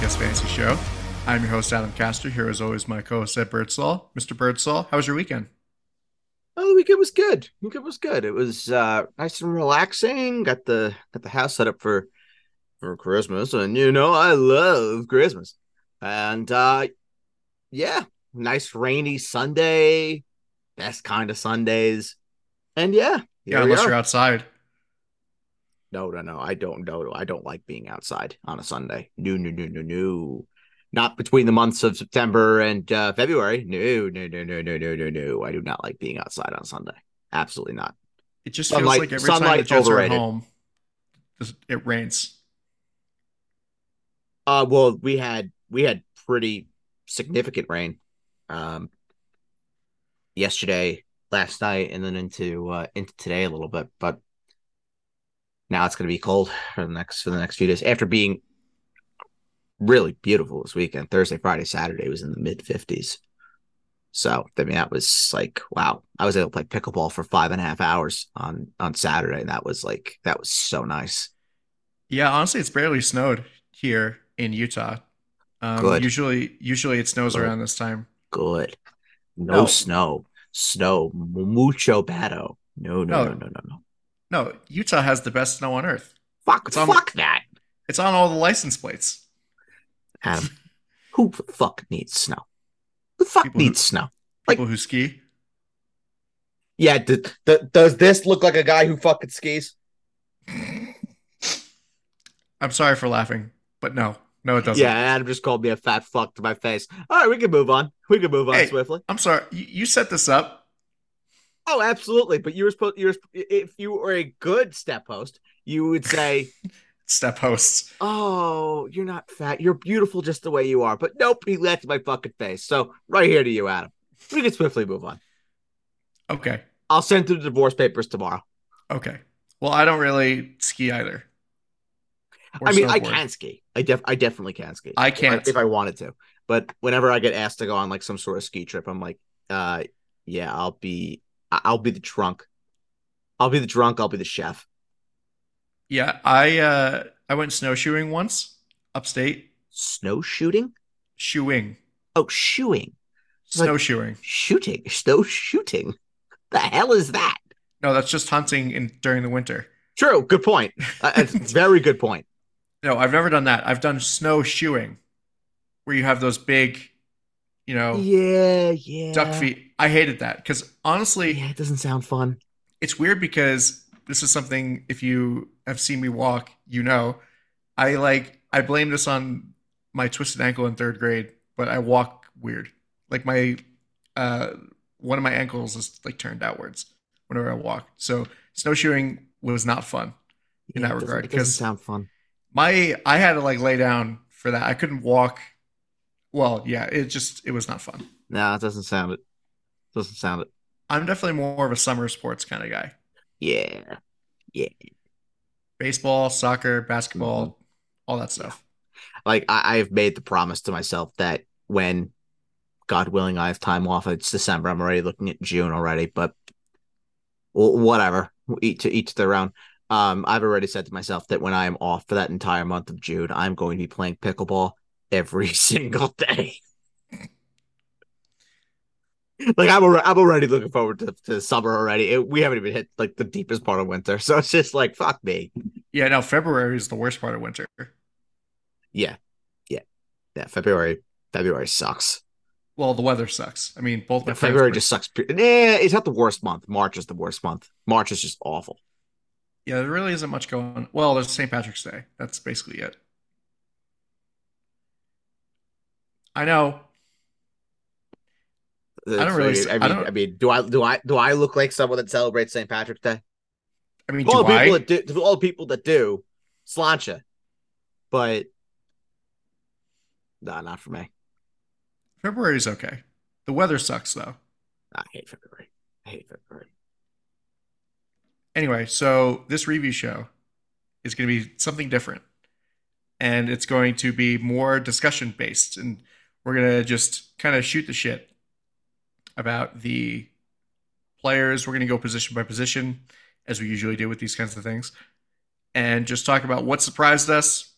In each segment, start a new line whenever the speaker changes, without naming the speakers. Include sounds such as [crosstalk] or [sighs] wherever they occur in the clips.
Podcast Fantasy Show. I'm your host, Adam Castor. Here, as always, my co host, Ed Birdsall. Mr. Birdsall, how was your weekend?
Oh, the weekend was good. The weekend was good. It was uh, nice and relaxing. Got the got the house set up for for Christmas, and you know I love Christmas. And uh, yeah, nice rainy Sunday, best kind of Sundays. And yeah,
Yeah, unless you're outside.
No, no, no. I don't know. I don't like being outside on a Sunday. No, no, no, no, no. Not between the months of September and uh, February. No, no, no, no, no, no, no, no. I do not like being outside on Sunday. Absolutely not.
It just feels like every time the
sunlight
Jets
overrated.
are at home, it rains.
Uh, well, we had we had pretty significant rain, um, yesterday, last night, and then into uh into today a little bit. But now it's going to be cold for the next for the next few days. After being really beautiful this weekend, Thursday, Friday, Saturday was in the mid fifties. So I mean, that was like wow. I was able to play pickleball for five and a half hours on on Saturday, and that was like that was so nice.
Yeah, honestly, it's barely snowed here in Utah. Um,
Good.
Usually, usually it snows
Good.
around this time.
good. No,
No.
snow. Snow. Mucho bado. No, no,
No.
no, no, no, no.
No, Utah has the best snow on earth.
Fuck,
It's on-
fuck that.
It's on all the license plates.
Adam, who the fuck needs snow? Who the fuck
People who-
needs snow?
People who ski.
Yeah, d- d- does this look like a guy who fucking skis?
I'm sorry for laughing, but no, no, it doesn't.
Yeah, Adam just called me a fat fuck to my face. All right, we can move on. We can move on
Hey.
swiftly.
I'm sorry. You, you set this up.
Oh, absolutely. But you were supposed. You were if you were a good step host, you would say, [laughs]
Step hosts.
"Oh, you're not fat. You're beautiful just the way you are." But nope, he to my fucking face. So right here to you, Adam. We can swiftly move on.
Okay.
I'll send through the divorce papers tomorrow.
Okay. Well, I don't really ski either. Or
I mean, I
snowboard.
can ski. I def I definitely can ski.
I can't.
if I wanted to. But whenever I get asked to go on like some sort of ski trip, I'm like, uh, yeah, I'll be, I- I'll be the trunk. I'll be the drunk. I'll be the chef.
Yeah, I uh I went snowshoeing once upstate.
Snow shooting?
Shoeing.
Oh, shoeing. Like-
Snowshoeing.
Shooting. [laughs] Snow shooting. The hell is that?
No, that's just hunting in during the winter.
True. Good point. Uh, [laughs] very good point.
No, I've never done that. I've done snowshoeing, where you have those big, you know,
Yeah, yeah.
duck feet. I hated that because honestly,
Yeah, it doesn't sound fun.
it's weird because this is something if you have seen me walk, you know, I like I blame this on my twisted ankle in third grade, but I walk weird. Like my uh one of my ankles is like turned outwards whenever I walk. So snowshoeing was not fun. In
Yeah,
that regard,
it doesn't sound fun.
My I had to like lay down for that. I couldn't walk. Well, yeah, it just it was not fun.
No, it doesn't sound it. Doesn't sound it.
I'm definitely more of a summer sports kind of guy.
Yeah. Yeah.
Baseball, soccer, basketball,
Mm-hmm.
all that stuff.
like I, I've made the promise to myself that when God willing I have time off, it's December. I'm already looking at June already, but well, whatever. Each to each their own. Um, I've already said to myself that when I am off for that entire month of June, I'm going to be playing pickleball every [laughs] single day. [laughs] like I'm already, I'm already looking forward to, to summer already. It- we haven't even hit like the deepest part of winter, [laughs] so it's just like fuck me.
Yeah, no, February is the worst part of winter.
Yeah, yeah, yeah. February, February sucks.
Well, the weather sucks. I mean, both
Yeah, February just sucks. Yeah, it's not the worst month. March is the worst month. March is just awful.
Yeah, there really isn't much going. On. Well, there's St. Patrick's Day. That's basically it. I know.
I
don't really-
I
I
mean, I
don't-
mean, do I do I do I look like someone that celebrates St. Patrick's Day?
I mean,
To all people that do, to all the people that do, slancha, but no, not for me.
February is okay. The weather sucks though.
I hate February. I hate February.
Anyway, so this review show is going to be something different. And it's going to be more discussion based. And we're going to just kind of shoot the shit about the players. We're going to go position by position, as we usually do with these kinds of things, and just talk about what surprised us,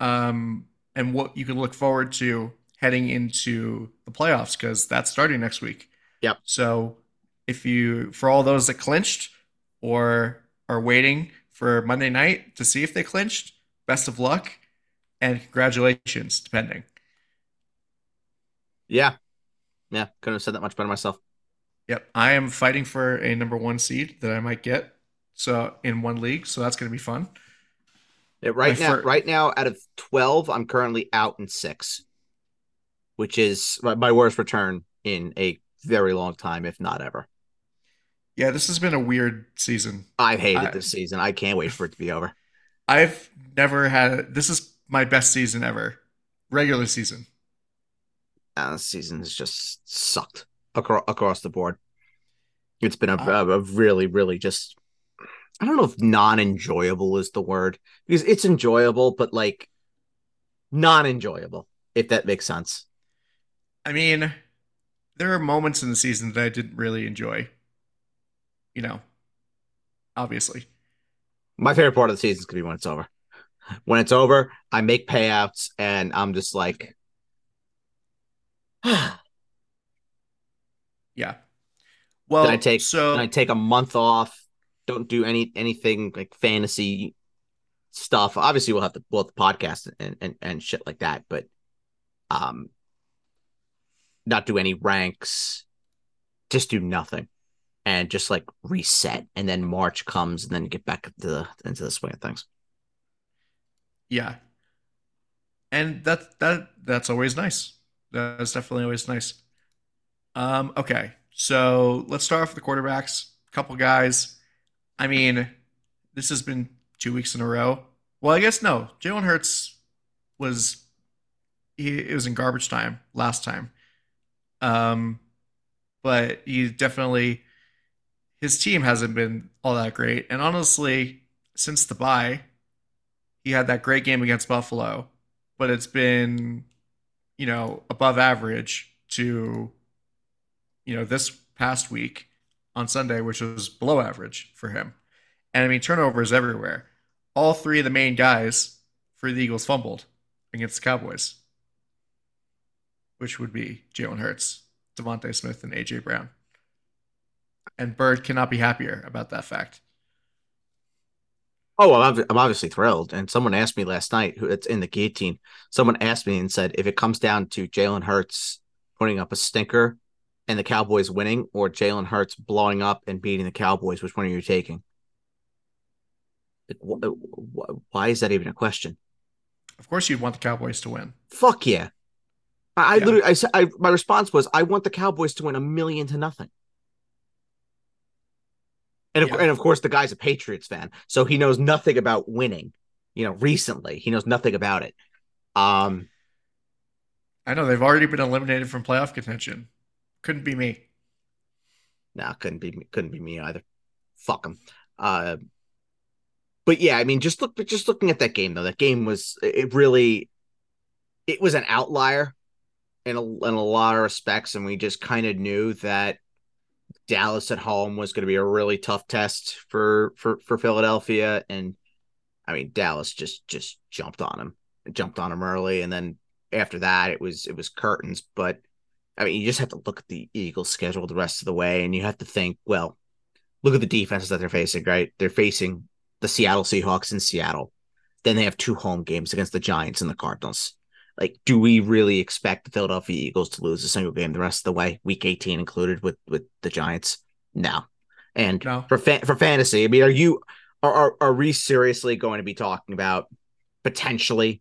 um, and what you can look forward to heading into the playoffs because that's starting next week.
Yep.
So if you, for all those that clinched or are waiting for Monday night to see if they clinched, best of luck and congratulations, depending.
Yeah. Yeah. Couldn't have said that much better myself.
Yep. I am fighting for a number one seed that I might get. So in one league. So that's going to be fun.
Yeah, right
My
now,
fir-
right now, out of twelve, I'm currently out in six, which is my my worst return in a very long time, if not ever.
Yeah, this has been a weird season.
I've hated
I-
this season. I can't wait for it to be over.
I've never had this is my best season ever. Regular season.
Uh, this season has just sucked across across the board. It's been a,
Uh,
a, a really, really just. I don't know if non-enjoyable is the word because it's enjoyable, but like non-enjoyable, if that makes sense.
I mean, there are moments in the season that I didn't really enjoy. You know, obviously.
My favorite part of the season is gonna be when it's over. When it's over, I make payouts and I'm just like, [sighs]
Yeah. Well, then
I take
so
I take a month off. Don't do any anything like fantasy stuff. Obviously, we'll have to we'll have the podcast and, and and shit like that, but um, not do any ranks. Just do nothing, and just like reset, and then March comes, and then get back into the into the swing of things.
yeah. And that that that's always nice. That's definitely always nice. Um, okay. So let's start off with the quarterbacks. A couple guys. I mean, this has been two weeks in a row. Well, I guess no. Jalen Hurts was he it was in garbage time last time. Um, but he definitely his team hasn't been all that great. And honestly, since the bye, he had that great game against Buffalo, but it's been, you know, above average to, you know, this past week on Sunday, which was below average for him. And I mean, turnovers everywhere. All three of the main guys for the Eagles fumbled against the Cowboys, which would be Jalen Hurts, Devonta Smith, and AJ Brown. And Bird cannot be happier about that fact.
Oh, well, I'm, I'm obviously thrilled. And someone asked me last night, who it's in the guillotine. Someone asked me and said, if it comes down to Jalen Hurts putting up a stinker and the Cowboys winning, or Jalen Hurts blowing up and beating the Cowboys, which one are you taking? Like, wh- wh- why is that even a question?
Of course, you'd want the Cowboys to win.
Fuck yeah! I, I
Yeah.
literally, I, said- I, my response was, I want the Cowboys to win a million to nothing. And of,
Yeah.
and of course, the guy's a Patriots fan, so he knows nothing about winning. You know, recently he knows nothing about it. Um,
I know they've already been eliminated from playoff contention. Couldn't be me.
nah, couldn't be me. couldn't be me either. Fuck them. Uh, but yeah, I mean, just look, but just looking at that game though, that game was it really, it was an outlier in a in a lot of respects, and we just kind of knew that Dallas at home was going to be a really tough test for for for Philadelphia, and I mean, Dallas just just jumped on him, jumped on him early, and then after that, it was it was curtains. But I mean, you just have to look at the Eagles' schedule the rest of the way, and you have to think, well, look at the defenses that they're facing. Right, they're facing the Seattle Seahawks in Seattle. Then they have two home games against the Giants and the Cardinals. Like, do we really expect the Philadelphia Eagles to lose a single game the rest of the way, Week 18 included, with with the Giants? No. And
No.
for fa- for fantasy, I mean, are you are, are are we seriously going to be talking about potentially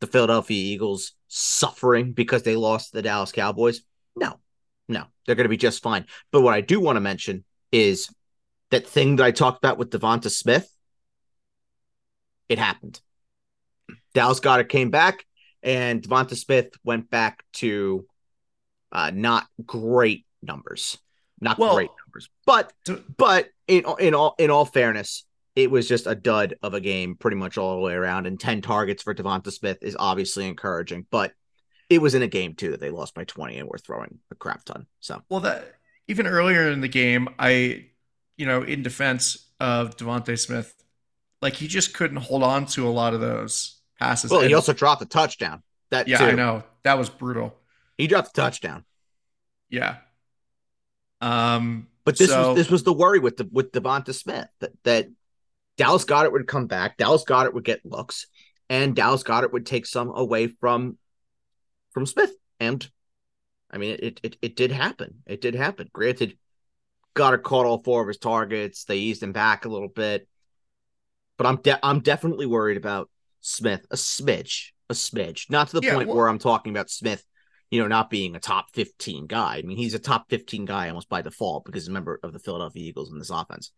the Philadelphia Eagles suffering because they lost the Dallas Cowboys? No, no, they're going to be just fine. But what I do want to mention is that thing that I talked about with Devonta Smith. It happened. Dallas Goedert came back, and Devonta Smith went back to uh, not great numbers, not
Well-
great numbers, but but in in all in all fairness, it was just a dud of a game pretty much all the way around. And ten targets for Devonta Smith is obviously encouraging, but it was in a game too that they lost by twenty and were throwing a crap ton. So
Well, that even earlier in the game, I, you know, in defense of Devonta Smith, like he just couldn't hold on to a lot of those passes.
Well, he also dropped a touchdown. That
yeah,
too.
I know that was brutal.
He dropped a touchdown.
Yeah. Um,
But this
so-
was this was the worry with the with Devonta Smith that that Dallas Goedert would come back, Dallas Goedert would get looks, and Dallas Goedert would take some away from from Smith. And I mean, it it it did happen. It did happen. Granted, Goedert caught all four of his targets. They eased him back a little bit, but I'm de- I'm definitely worried about Smith a smidge, a smidge, not to the
Yeah,
point
well-
where I'm talking about Smith you know, not being a top 15 guy. I mean, he's a top 15 guy almost by default because he's a member of the Philadelphia Eagles in this offense.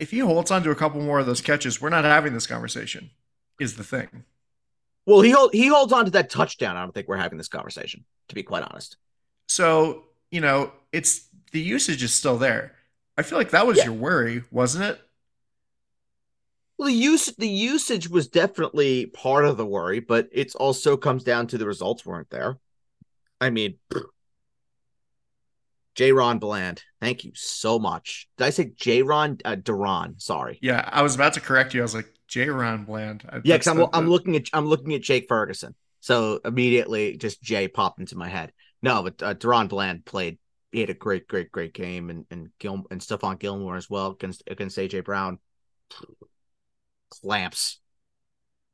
if he holds on to a couple more of those catches, we're not having this conversation. Is the thing.
Well, he hold, he holds on to that touchdown. I don't think we're having this conversation, to be quite honest.
So you know, it's the usage is still there. I feel like that was
Yeah.
your worry, wasn't it?
Well, the use the usage was definitely part of the worry, but it also comes down to the results weren't there. I mean, [clears throat] J. Ron Bland, thank you so much. Did I say J. Ron uh, Duran? Sorry.
Yeah, I was about to correct you. I was like, J. Ron Bland. I-
Yeah, because I'm
the-
I'm looking at I'm looking at Jake Ferguson. So immediately, just Jay popped into my head. No, but uh, DaRon Bland played. He had a great, great, great game, and and Gil and Stephon Gilmore as well against against AJ Brown. Clamps,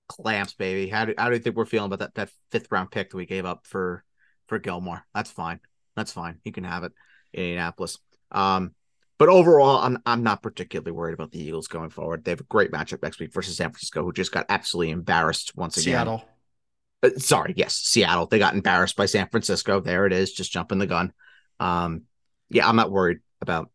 clamps, baby. How do how do you think we're feeling about that that fifth round pick that we gave up for for Gilmore? That's fine. That's fine. You can have it in Indianapolis. Um, but overall, I'm I'm not particularly worried about the Eagles going forward. They have a great matchup next week versus San Francisco, who just got absolutely embarrassed once again.
Seattle.
Uh, sorry, yes, Seattle. They got embarrassed by San Francisco. There it is, just jumping the gun. Um, yeah, I'm not worried about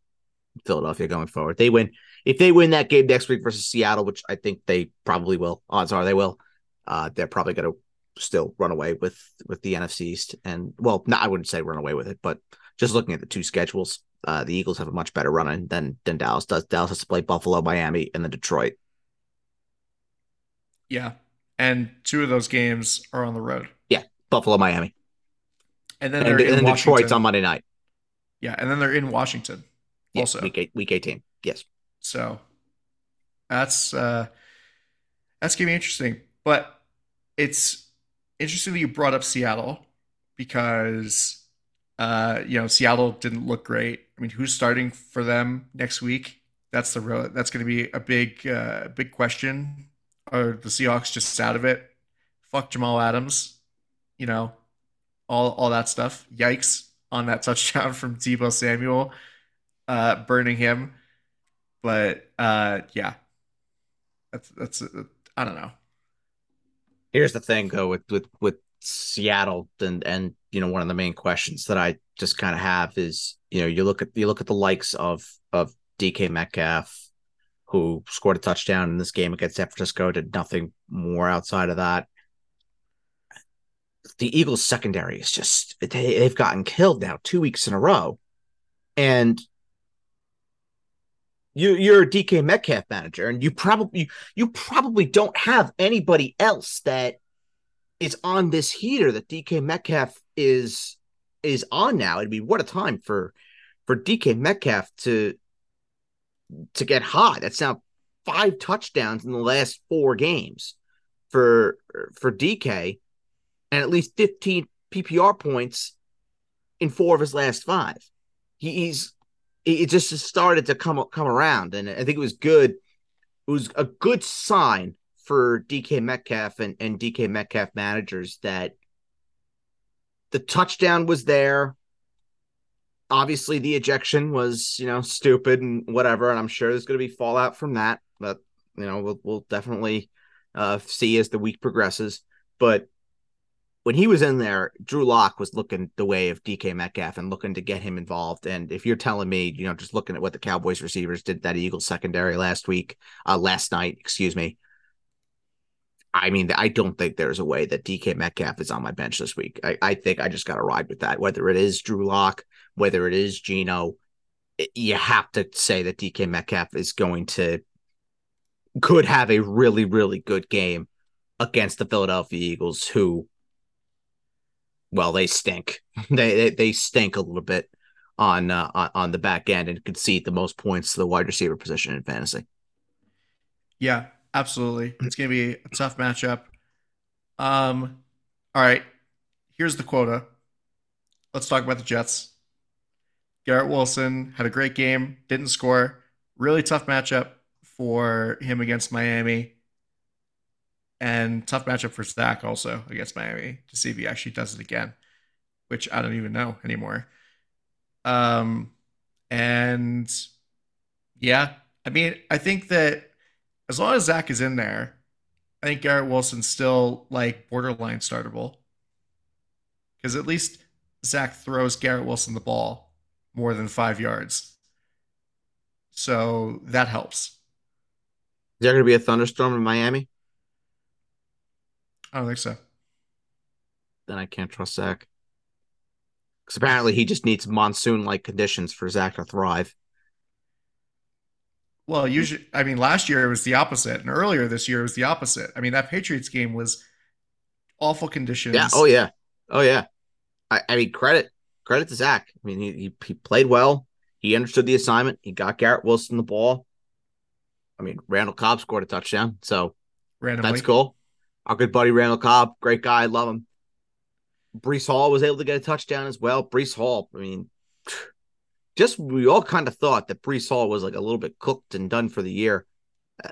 Philadelphia going forward. They win if they win that game next week versus Seattle, which I think they probably will. Odds are they will. Uh, they're probably going to still run away with with the NFC East. And well, no, I wouldn't say run away with it, but just looking at the two schedules, uh, the Eagles have a much better run in than than Dallas does. Dallas has to play Buffalo, Miami, and then Detroit.
Yeah. And two of those games are on the road.
Yeah, Buffalo, Miami,
And then
and,
they're
and
in
then
Washington.
Detroit's on Monday night.
Yeah, and then they're in Washington.
Yeah,
Also.
week eight, week eighteen. Yes.
So that's uh that's gonna be interesting. But it's interesting that you brought up Seattle because uh you know Seattle didn't look great. I mean, who's starting for them next week? That's the real that's gonna be a big uh big question. Are the Seahawks just out of it? Fuck Jamal Adams, you know, all all that stuff. Yikes on that touchdown [laughs] from Deebo Samuel, uh, burning him. But uh, yeah, that's that's uh, I don't know.
Here's the thing, though, with with with Seattle, and and you know, one of the main questions that I just kind of have is, you know, you look at you look at the likes of of DK Metcalf, who scored a touchdown in this game against San Francisco, did nothing more outside of that. The Eagles' secondary is just they, they've gotten killed now two weeks in a row, and you you're a DK Metcalf manager, and you probably you probably don't have anybody else that is on this heater that DK Metcalf is is on now. I mean, what a time for for DK Metcalf to to get hot. That's now five touchdowns in the last four games for for DK, and at least 15 PPR points in four of his last five. He, he's it just started to come come around, and I think it was good. It was a good sign for DK Metcalf and, and DK Metcalf managers that the touchdown was there. Obviously, the ejection was, you know, stupid and whatever, and I'm sure there's going to be fallout from that. But you know, we'll we'll definitely uh, see as the week progresses. But when he was in there, Drew Lock was looking the way of DK Metcalf and looking to get him involved. And if you're telling me, you know, just looking at what the Cowboys receivers did that Eagles secondary last week, uh, last night, excuse me. I mean, I don't think there's a way that DK Metcalf is on my bench this week. I, I think I just got to ride with that. Whether it is Drew Lock, whether it is Geno, it, you have to say that DK Metcalf is going to could have a really, really good game against the Philadelphia Eagles, who well, they stink. [laughs] they, they they stink a little bit on uh, on, the back end and concede the most points to the wide receiver position in fantasy.
Yeah, absolutely. It's gonna be a tough matchup. Um, all right. Here's the quota. Let's talk about the Jets. Garrett Wilson had a great game, didn't score. Really tough matchup for him against Miami. And tough matchup for Zach also against Miami to see if he actually does it again, which I don't even know anymore. Um, and yeah, I mean, I think that as long as Zach is in there, I think Garrett Wilson's still like borderline startable. Because at least Zach throws Garrett Wilson the ball more than five yards. So that helps.
Is there going to be a thunderstorm in Miami?
I don't think so.
Then I can't trust Zach. Because apparently he just needs monsoon like conditions for Zach to thrive.
Well, usually, I mean, last year it was the opposite, and earlier this year it was the opposite. I mean, that Patriots game was awful conditions.
Yeah. Oh yeah. Oh yeah. I, I mean, credit credit to Zach. I mean, he, he he played well. He understood the assignment. He got Garrett Wilson the ball. I mean, Randall Cobb scored a touchdown, so
randomly.
that's cool. Our good buddy Randall Cobb, great guy, love him. Breece Hall was able to get a touchdown as well. Breece Hall, I mean, [sniffs] just we all kind of thought that Breece Hall was like a little bit cooked and done for the year. Uh,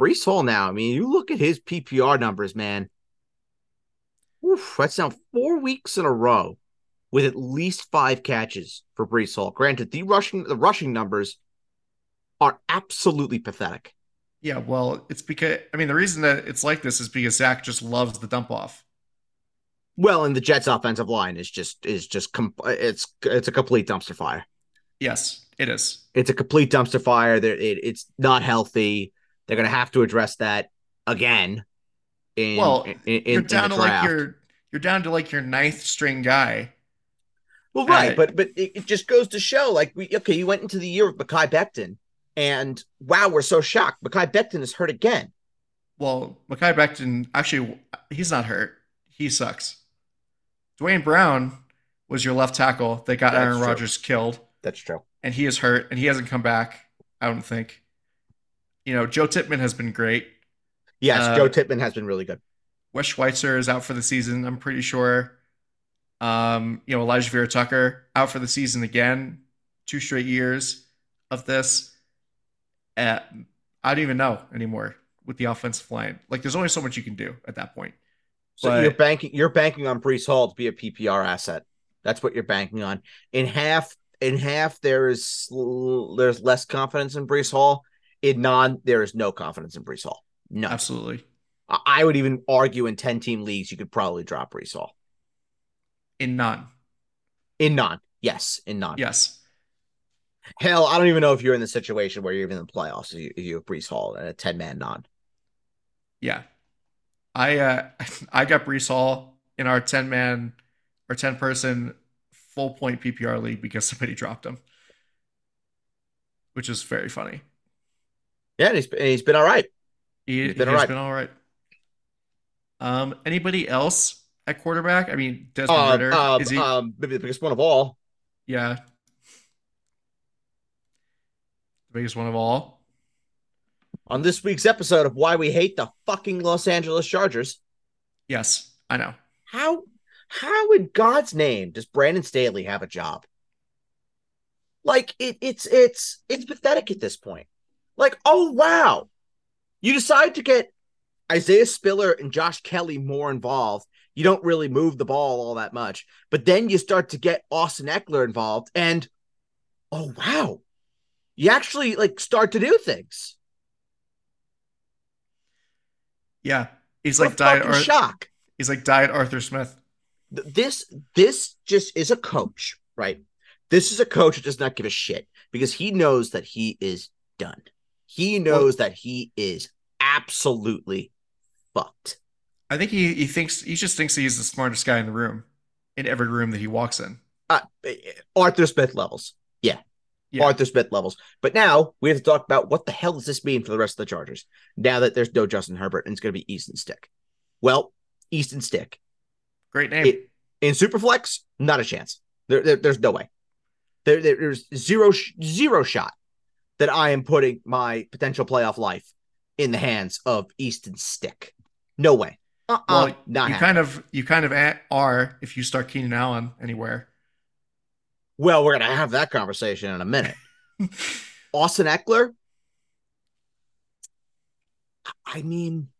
Breece Hall now, I mean, you look at his PPR numbers, man. Oof, that's now four weeks in a row with at least five catches for Breece Hall. Granted, the rushing the rushing numbers are absolutely pathetic.
Yeah, well, it's because I mean the reason that it's like this is because Zach just loves the dump off.
Well, and the Jets' offensive line is just is just com- it's it's a complete dumpster fire.
Yes, it is.
It's a complete dumpster fire. There, it, it's not healthy. They're going to have to address that again. In,
well,
in, in,
you're down to like your you're down to like your ninth string guy.
Well, right, uh, but but it, it, just goes to show, like we okay, you went into the year with Mekhi Becton, and wow, we're so shocked. Mekhi Becton is hurt again.
Well, Mekhi Becton actually he's not hurt. He sucks. Duane Brown was your left tackle that got That's Aaron Rodgers killed.
That's true.
And he is hurt and he hasn't come back, I don't think. You know, Joe Tippmann has been great.
Yes, uh, Joe Tippmann has been really good.
Wes Schweitzer is out for the season, I'm pretty sure. Um, you know, Alijah Vera-Tucker out for the season again, two straight years of this. Uh, I don't even know anymore with the offensive line. Like, there's only so much you can do at that point.
So but, you're banking you're banking on Breece Hall to be a PPR asset. That's what you're banking on. In half in half there is there's less confidence in Breece Hall. In non, there is no confidence in Breece Hall. No,
absolutely.
I would even argue in ten team leagues you could probably drop Breece Hall.
In none.
In none. Yes, in none.
Yes.
Hell, I don't even know if you're in the situation where you're even in the playoffs if you, if you have Breece Hall and a ten man non.
Yeah, I uh, [laughs] I got Breece Hall in our ten man or ten person full point PPR league because [laughs] somebody dropped him, which is very funny.
Yeah, and he's been, he's been all right.
He, has been, all right. been all right. Um, anybody else at quarterback? I mean, Desmond uh, Ridder
uh, is he? Um, maybe the biggest one of all.
Yeah, the biggest one of all.
On this week's episode of Why We Hate the Fucking Los Angeles Chargers.
Yes, I know.
How how in God's name does Brandon Staley have a job? Like it, it's it's it's pathetic at this point. Like, oh wow, you decide to get Isaiah Spiller and Josh Kelley more involved. You don't really move the ball all that much, but then you start to get Austin Ekeler involved, and oh wow, you actually like start to do things.
Yeah, he's like diet
Ar- shock.
He's like diet Arthur Smith
this this just is a coach, right? This is a coach that does not give a shit because he knows that he is done. He knows well, that he is absolutely fucked.
I think he he thinks he just thinks he's the smartest guy in the room, in every room that he walks in.
Uh, Arthur Smith levels, yeah. Arthur Smith levels. But now we have to talk about what the hell does this mean for the rest of the Chargers now that there's no Justin Herbert and it's going to be Easton Stick. Well, Easton Stick
Great name. It,
in Superflex, not a chance. There, there there's no way. There, there's zero zero shot that I am putting my potential playoff life in the hands of Easton Stick. No way. Uh-uh,
Well,
not
you
happening.
kind of you kind of are if you start Keenan Allen anywhere.
Well, we're gonna have that conversation in a minute. [laughs] Austin Ekeler. I mean,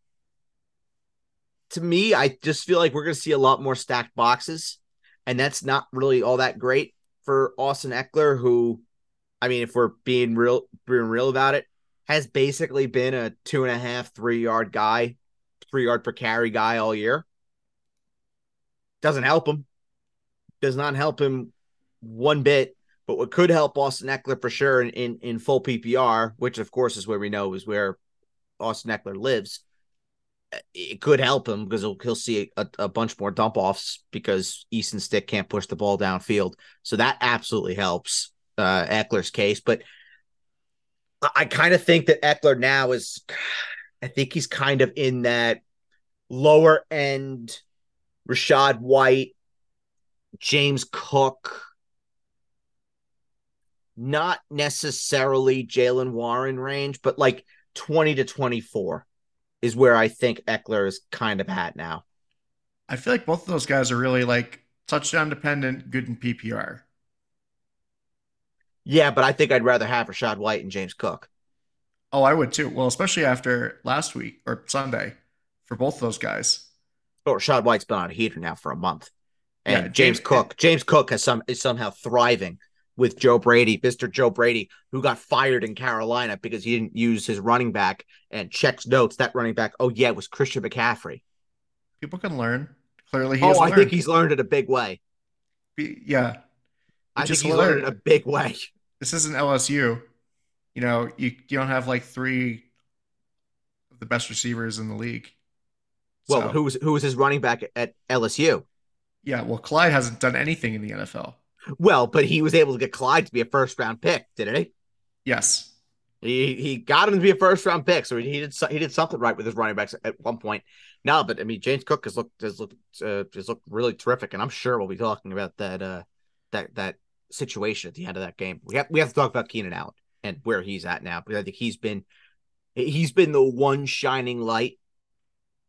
to me, I just feel like we're going to see a lot more stacked boxes, and that's not really all that great for Austin Ekeler, who, I mean, if we're being real, being real about it, has basically been a two and a half, three yard guy, three yard per carry guy all year. Doesn't help him. Does not help him one bit. But what could help Austin Ekeler for sure in, in, in full PPR, which of course is where we know is where Austin Ekeler lives, it could help him because he'll, he'll see a, a bunch more dump offs because Easton Stick can't push the ball downfield. So that absolutely helps uh, Ekeler's case. But I, I kind of think that Ekeler now is, I think he's kind of in that lower end Rachaad White, James Cook, not necessarily Jaylen Warren range, but like 20 to 24 is where I think Ekeler is kind of at now.
I feel like both of those guys are really like touchdown dependent, good in PPR.
Yeah, but I think I'd rather have Rachaad White and James Cook.
Oh, I would too. Well, especially after last week or Sunday for both those guys.
Oh, Rachaad White's been on a heater now for a month. And
Yeah,
James
James-
Cook, James Cook has some is somehow thriving with Joe Brady, Mr. Joe Brady, who got fired in Carolina because he didn't use his running back and checks notes. That running back, oh yeah, it was Christian McCaffrey.
People can learn. Clearly, he
oh,
has
I
learned.
think he's learned it a big way.
Yeah.
I think he's learned it a big way.
This isn't LSU. You know, you you don't have like three of the best receivers in the league.
Well,
So,
who was who was his running back at LSU?
Yeah, well, Clyde hasn't done anything in the NFL.
Well, but he was able to get Clyde to be a first round pick, didn't he?
Yes.
He he got him to be a first round pick, so he did he did something right with his running backs at one point. No, but I mean James Cook has looked has looked uh, has looked really terrific, and I'm sure we'll be talking about that uh that that situation at the end of that game. We have we have to talk about Keenan Allen and where he's at now because I think he's been he's been the one shining light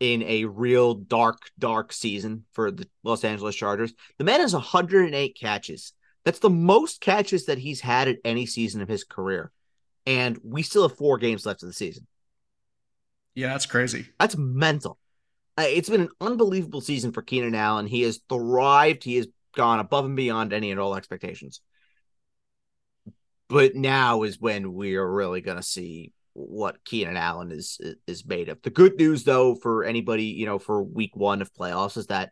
in a real dark dark season for the Los Angeles Chargers. The man has 108 catches. That's the most catches that he's had at any season of his career and we still have four games left of the season.
Yeah, that's crazy.
That's mental. It's been an unbelievable season for Keenan Allen. He has thrived. He has gone above and beyond any and all expectations. But now is when we are really going to see what Keenan Allen is is made of. The good news, though, for anybody you know for Week One of playoffs is that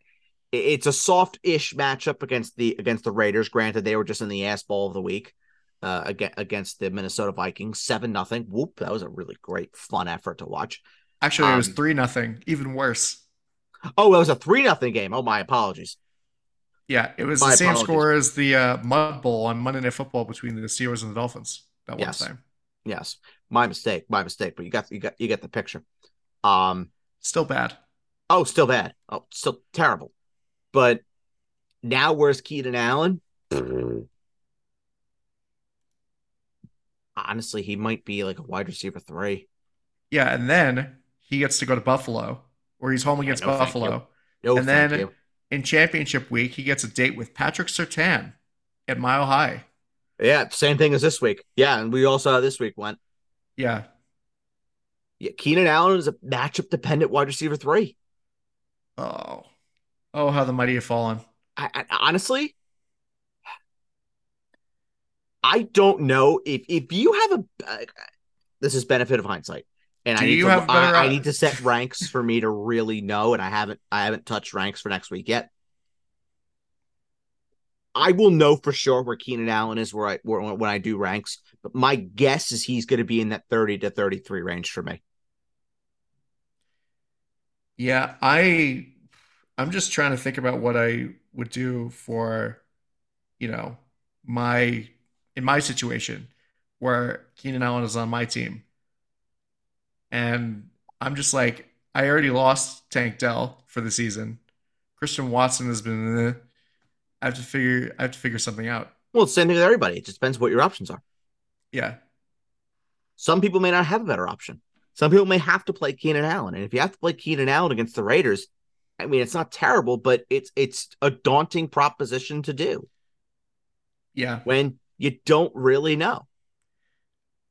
it's a soft-ish matchup against the against the Raiders. Granted, they were just in the ass ball of the week uh, against the Minnesota Vikings, seven nothing. Whoop! That was a really great, fun effort to watch.
Actually, it was
Um,
three nothing. Even worse.
Oh, it was a three nothing game. Oh, my apologies.
Yeah, it was
My
the same
apologies.
score as the uh, Mud Bowl on Monday Night Football between the Steelers and the Dolphins that one
Yes.
time.
Yes, my mistake. My mistake. But you got you got you get the picture. Um.
Still bad.
Oh, still bad. Oh, still terrible. But now where's Keenan Allen? Honestly, he might be like a wide receiver three.
Yeah, and then he gets to go to Buffalo, where he's home
Yeah,
against
no,
Buffalo.
No,
And then-
you.
In championship week, he gets a date with Patrick Surtain at Mile High.
Yeah, same thing as this week. Yeah, and we also this week went.
Yeah,
Yeah, Keenan Allen is a matchup dependent wide receiver three.
Oh, oh, how the mighty have fallen.
I, I honestly, I don't know if if you have a. Uh, this is benefit of hindsight, and I need
you
to.
have
I, I need to set ranks for me to really know, and I haven't. I haven't touched ranks for next week yet. I will know for sure where Keenan Allen is where I where, when I do ranks, but my guess is he's going to be in that thirty to thirty three range for me.
Yeah, I, I'm just trying to think about what I would do for, you know, my in my situation where Keenan Allen is on my team, and I'm just like, I already lost Tank Dell for the season. Christian Watson has been. I have to figure. I have to figure something out.
Well, it's the same thing with everybody. It just depends what your options are.
Yeah,
Some people may not have a better option. Some people may have to play Keenan Allen. And if you have to play Keenan Allen against the Raiders, I mean, it's not terrible, but it's it's a daunting proposition to do
Yeah.
when you don't really know.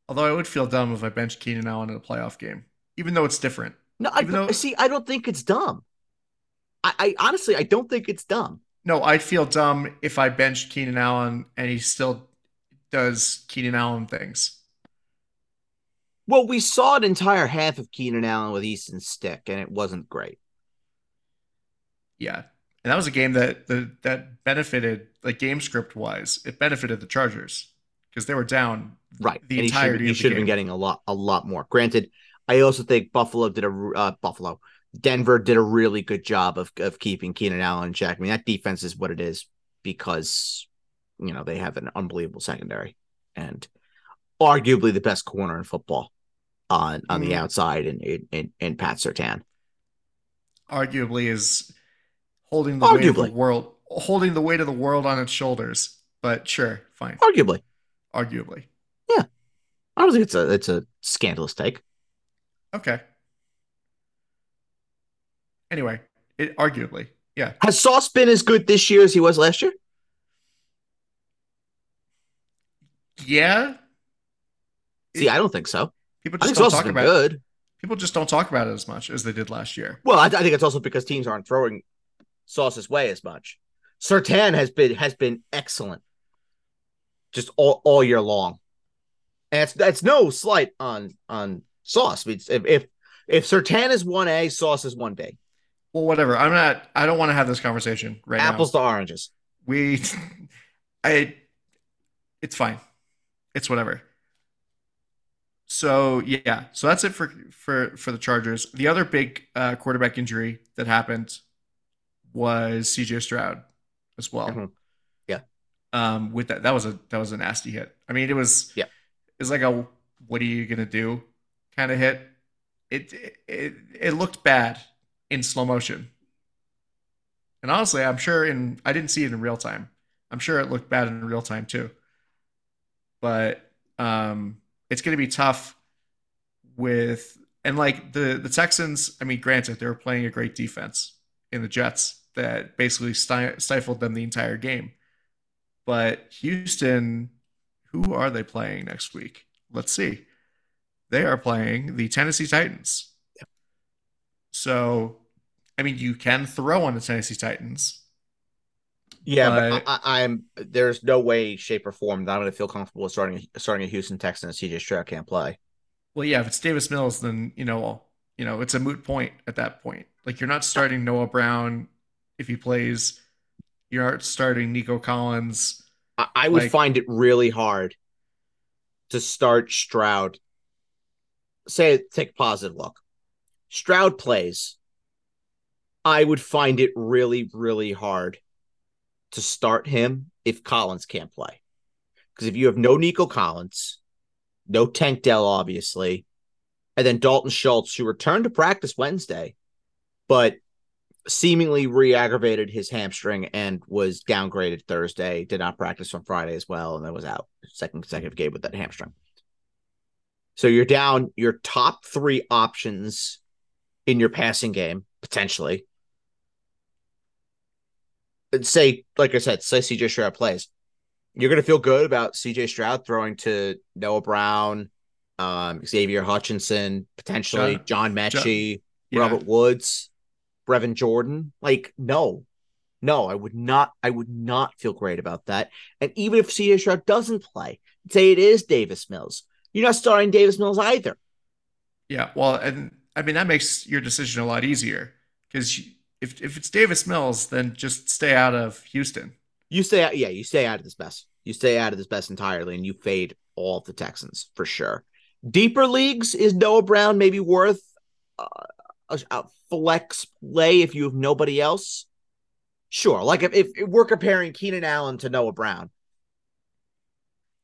Although I would feel dumb if I benched Keenan Allen in a playoff game, even though it's different.
No, I
though-
see. I don't think it's dumb. I, I honestly, I don't think it's dumb.
No, I'd feel dumb if I benched Keenan Allen and he still does Keenan Allen things.
Well, we saw an entire half of Keenan Allen with Easton Stick, and it wasn't great.
Yeah. And that was a game that the that benefited like game script wise, it benefited the Chargers because they were down
Right.
the
and he should,
entirety
he should have been getting a lot, a lot more. Granted, I also think Buffalo did a uh, Buffalo, Denver did a really good job of of keeping Keenan Allen in check. I mean, that defense is what it is because you know they have an unbelievable secondary and arguably the best corner in football on on the
Mm.
outside in in in, in Pat Surtain.
arguably is holding the weight of the world holding the weight of the world on its shoulders. But sure, fine.
Arguably,
Arguably. Yeah.
I don't think it's a it's a scandalous take.
Okay. Anyway, it arguably, yeah.
Has Sauce been as good this year as he was last year?
Yeah.
See, I don't think so.
People
I
just
think
don't
Sauce
talk about it.
good.
People just don't talk about it as much as they did last year.
Well, I, I think it's also because teams aren't throwing Sauce's way as much. Surtain has been has been excellent, just all, all year long, and it's that's no slight on on Sauce. It's, if if if Surtain is one A, Sauce is one B.
Well, whatever. I'm not I don't want to have this conversation right
Apples
now.
to oranges.
We [laughs] I it's fine. It's whatever. So yeah, so that's it for for for the Chargers. The other big uh, quarterback injury that happened was CJ Stroud as well.
Mhm. Yeah.
Um, with that, that was a that was a nasty hit. I mean, it was
Yeah.
it's like a what are you gonna do kind of hit. It it it looked bad in slow motion. And honestly, I'm sure in I didn't see it in real time. I'm sure it looked bad in real time too. But um it's going to be tough with and like the the Texans, I mean granted they were playing a great defense in the Jets that basically stifled them the entire game. But Houston, who are they playing next week? Let's see. They are playing the Tennessee Titans. So, I mean, you can throw on the Tennessee Titans.
Yeah,
But-
but I, I'm there's no way, shape, or form that I'm going to feel comfortable with starting starting a Houston Texan and CJ Stroud can't play.
Well, yeah, if it's Davis Mills, then you know, you know, it's a moot point at that point. Like you're not starting Noah Brown if he plays. You're not starting Nico Collins.
I, I would
Like-
find it really hard to start Stroud. Say, take a positive look. Stroud plays. I would find it really, really hard to start him if Collins can't play. Because if you have no Nico Collins, no Tank Dell, obviously, and then Dalton Schultz, who returned to practice Wednesday, but seemingly re-aggravated his hamstring and was downgraded Thursday. Did not practice on Friday as well, and then was out second consecutive game with that hamstring. So you're down your top three options in your passing game potentially. Say, like I said, say CJ Stroud plays. You're gonna feel good about CJ Stroud throwing to Noah Brown, um, Xavier Hutchinson, potentially
John-
John Metchie,
Yeah.
Robert Woods, Brevin Jordan. Like, no, no, I would not. I would not feel great about that. And even if CJ Stroud doesn't play, say it is Davis Mills, you're not starting Davis Mills either.
Yeah, well, and I mean that makes your decision a lot easier because if if it's Davis Mills, then just stay out of Houston.
You stay out. Yeah, you stay out of this mess. You stay out of this mess entirely, and you fade all of the Texans for sure. Deeper leagues is Noah Brown maybe worth uh, a, a flex play if you have nobody else. Sure, like if, if we're comparing Keenan Allen to Noah Brown,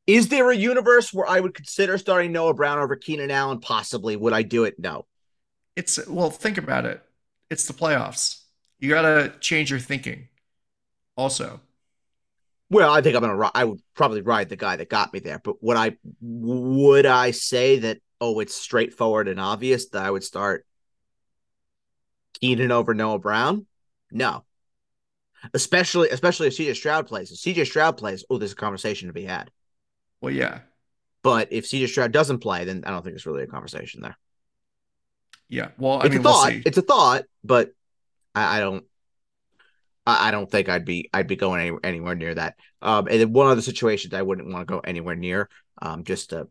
is there a universe where I would consider starting Noah Brown over Keenan Allen? Possibly. Would I do it? No.
It's well, think about it. It's the playoffs. You got to change your thinking. Also,
Well, I think I'm gonna. I would probably ride the guy that got me there. But would I? Would I say that? Oh, it's straightforward and obvious that I would start Keenan over Noah Brown. No. Especially, especially if CJ Stroud plays. If CJ Stroud plays, oh, there's a conversation to be had.
Well, yeah.
But if CJ Stroud doesn't play, then I don't think there's really a conversation there.
Yeah. Well, I
it's
mean,
a thought.
we'll
it's a thought, but I, I don't. I, I don't think I'd be I'd be going any, anywhere near that. Um, and then one other situation that I wouldn't want to go anywhere near. Um, just a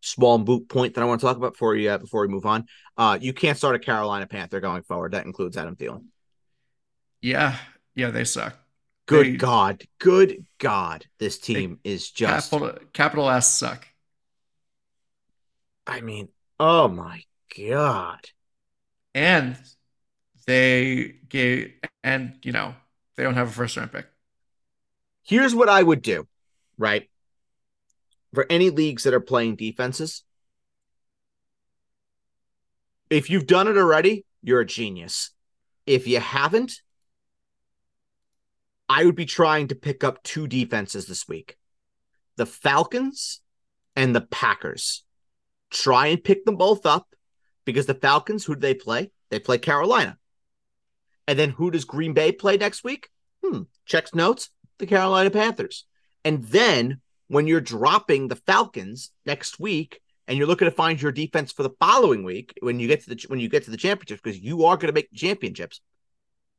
small boot point that I want to talk about before you uh, before we move on. Uh, you can't start a Carolina Panther going forward. That includes Adam Thielen.
Yeah. Yeah, they suck.
Good
They-
God, good God, this team is just.
Capital, capital S suck.
I mean, oh my God.
And they gave, and, you know, they don't have a first round pick.
Here's what I would do, right? For any leagues that are playing defenses, if you've done it already, you're a genius. If you haven't, I would be trying to pick up two defenses this week the Falcons and the Packers. Try and pick them both up because the Falcons, who do they play? They play Carolina. And then who does Green Bay play next week? Hmm, checks notes, the Carolina Panthers. And then when you're dropping the Falcons next week and you're looking to find your defense for the following week when you get to the when you get to the championships because you are going to make championships.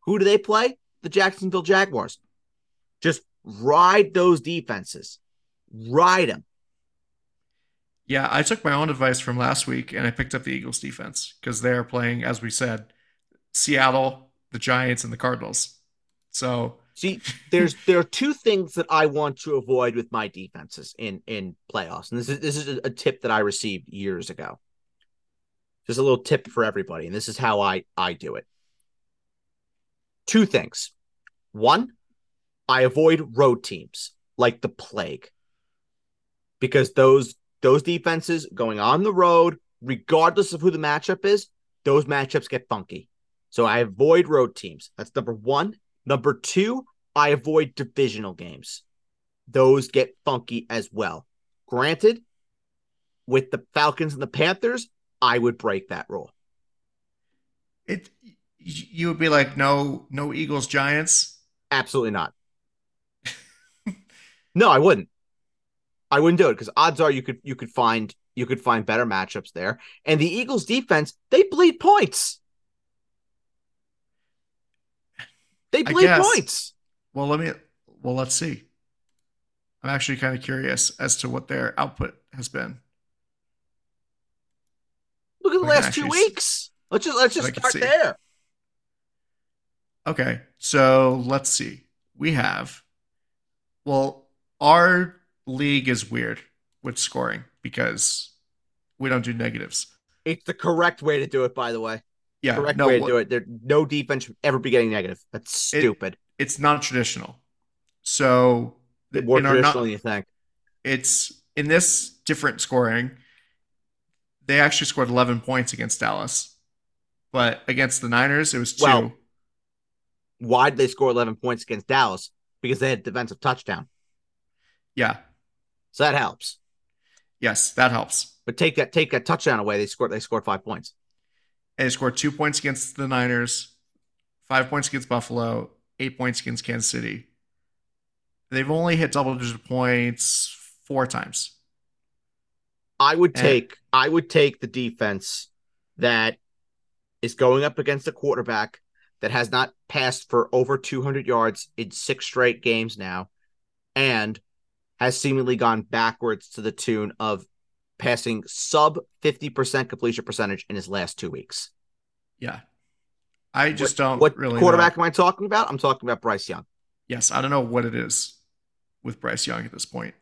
Who do they play? The Jacksonville Jaguars. Just ride those defenses. Ride them.
Yeah, I took my own advice from last week and I picked up the Eagles defense because they're playing, as we said, Seattle, the Giants, and the Cardinals. So
See, there's there are two things that I want to avoid with my defenses in in playoffs, and this is this is a, tip that I received years ago. Just a little tip for everybody, and this is how I I do it. Two things. One, I avoid road teams like the plague because those those defenses going on the road, regardless of who the matchup is, those matchups get funky. So I avoid road teams. That's number one. Number two, I avoid divisional games. Those get funky as well. Granted, with the Falcons and the Panthers, I would break that rule.
it you would be like, no, no Eagles Giants.
Absolutely not. [laughs] no, I wouldn't. I wouldn't do it because odds are you could you could find you could find better matchups there. And the Eagles defense, they bleed points. They bleed points.
Well, let me. Well, let's see. I'm actually kind of curious as to what their output has been.
Look at the last two weeks. Let's just let's just start there.
Okay, so let's see. We have. Well, our league is weird with scoring because we don't do negatives.
It's the correct way to do it, by the way.
Yeah,
correct
no,
way to do it. There no defense should ever be getting negative. That's
It-
stupid.
it's not traditional. So th-
More traditional you think.
it's in this different scoring. They actually scored 11 points against Dallas, but against the Niners, it was two.
Well- Why did they score 11 points against Dallas? Because they had defensive touchdown.
yeah,
So that helps.
yes, that helps.
But take that take that touchdown away, they scored they scored five points.
And they scored two points against the Niners, five points against Buffalo, eight points against Kansas City. They've only hit double digit points four times.
I would take I would take the defense that is going up against a quarterback that has not passed for over 200 yards in six straight games now and has seemingly gone backwards to the tune of passing sub 50% completion percentage in his last 2 weeks.
Yeah. I just don't
what
really
quarterback
know.
am I talking about? I'm talking about Bryce Young.
Yes, I don't know what it is with Bryce Young at this point.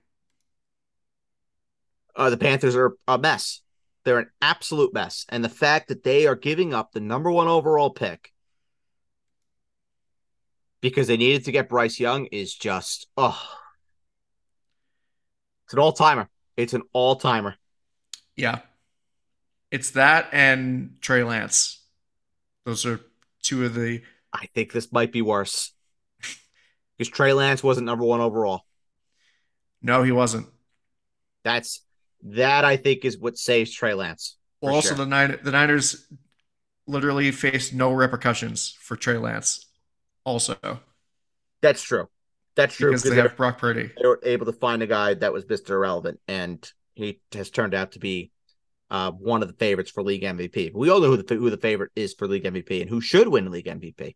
Uh, the Panthers are a mess. They're an absolute mess. And the fact that they are giving up the number one overall pick because they needed to get Bryce Young is just, oh, it's an all timer. It's an all timer.
Yeah. It's that and Trey Lance. Those are two of the
I think this might be worse [laughs] because Trey Lance wasn't number one overall.
No, he wasn't.
That's that I think is what saves Trey Lance.
Well, also
sure.
the Nin- the Niners literally faced no repercussions for Trey Lance also
That's true. That's true
because they have Brock Purdy.
they were able to find a guy that was Mr. Irrelevant, and he has turned out to be uh, one of the favorites for league MVP. We all know who the who the favorite is for league MVP and who should win league MVP.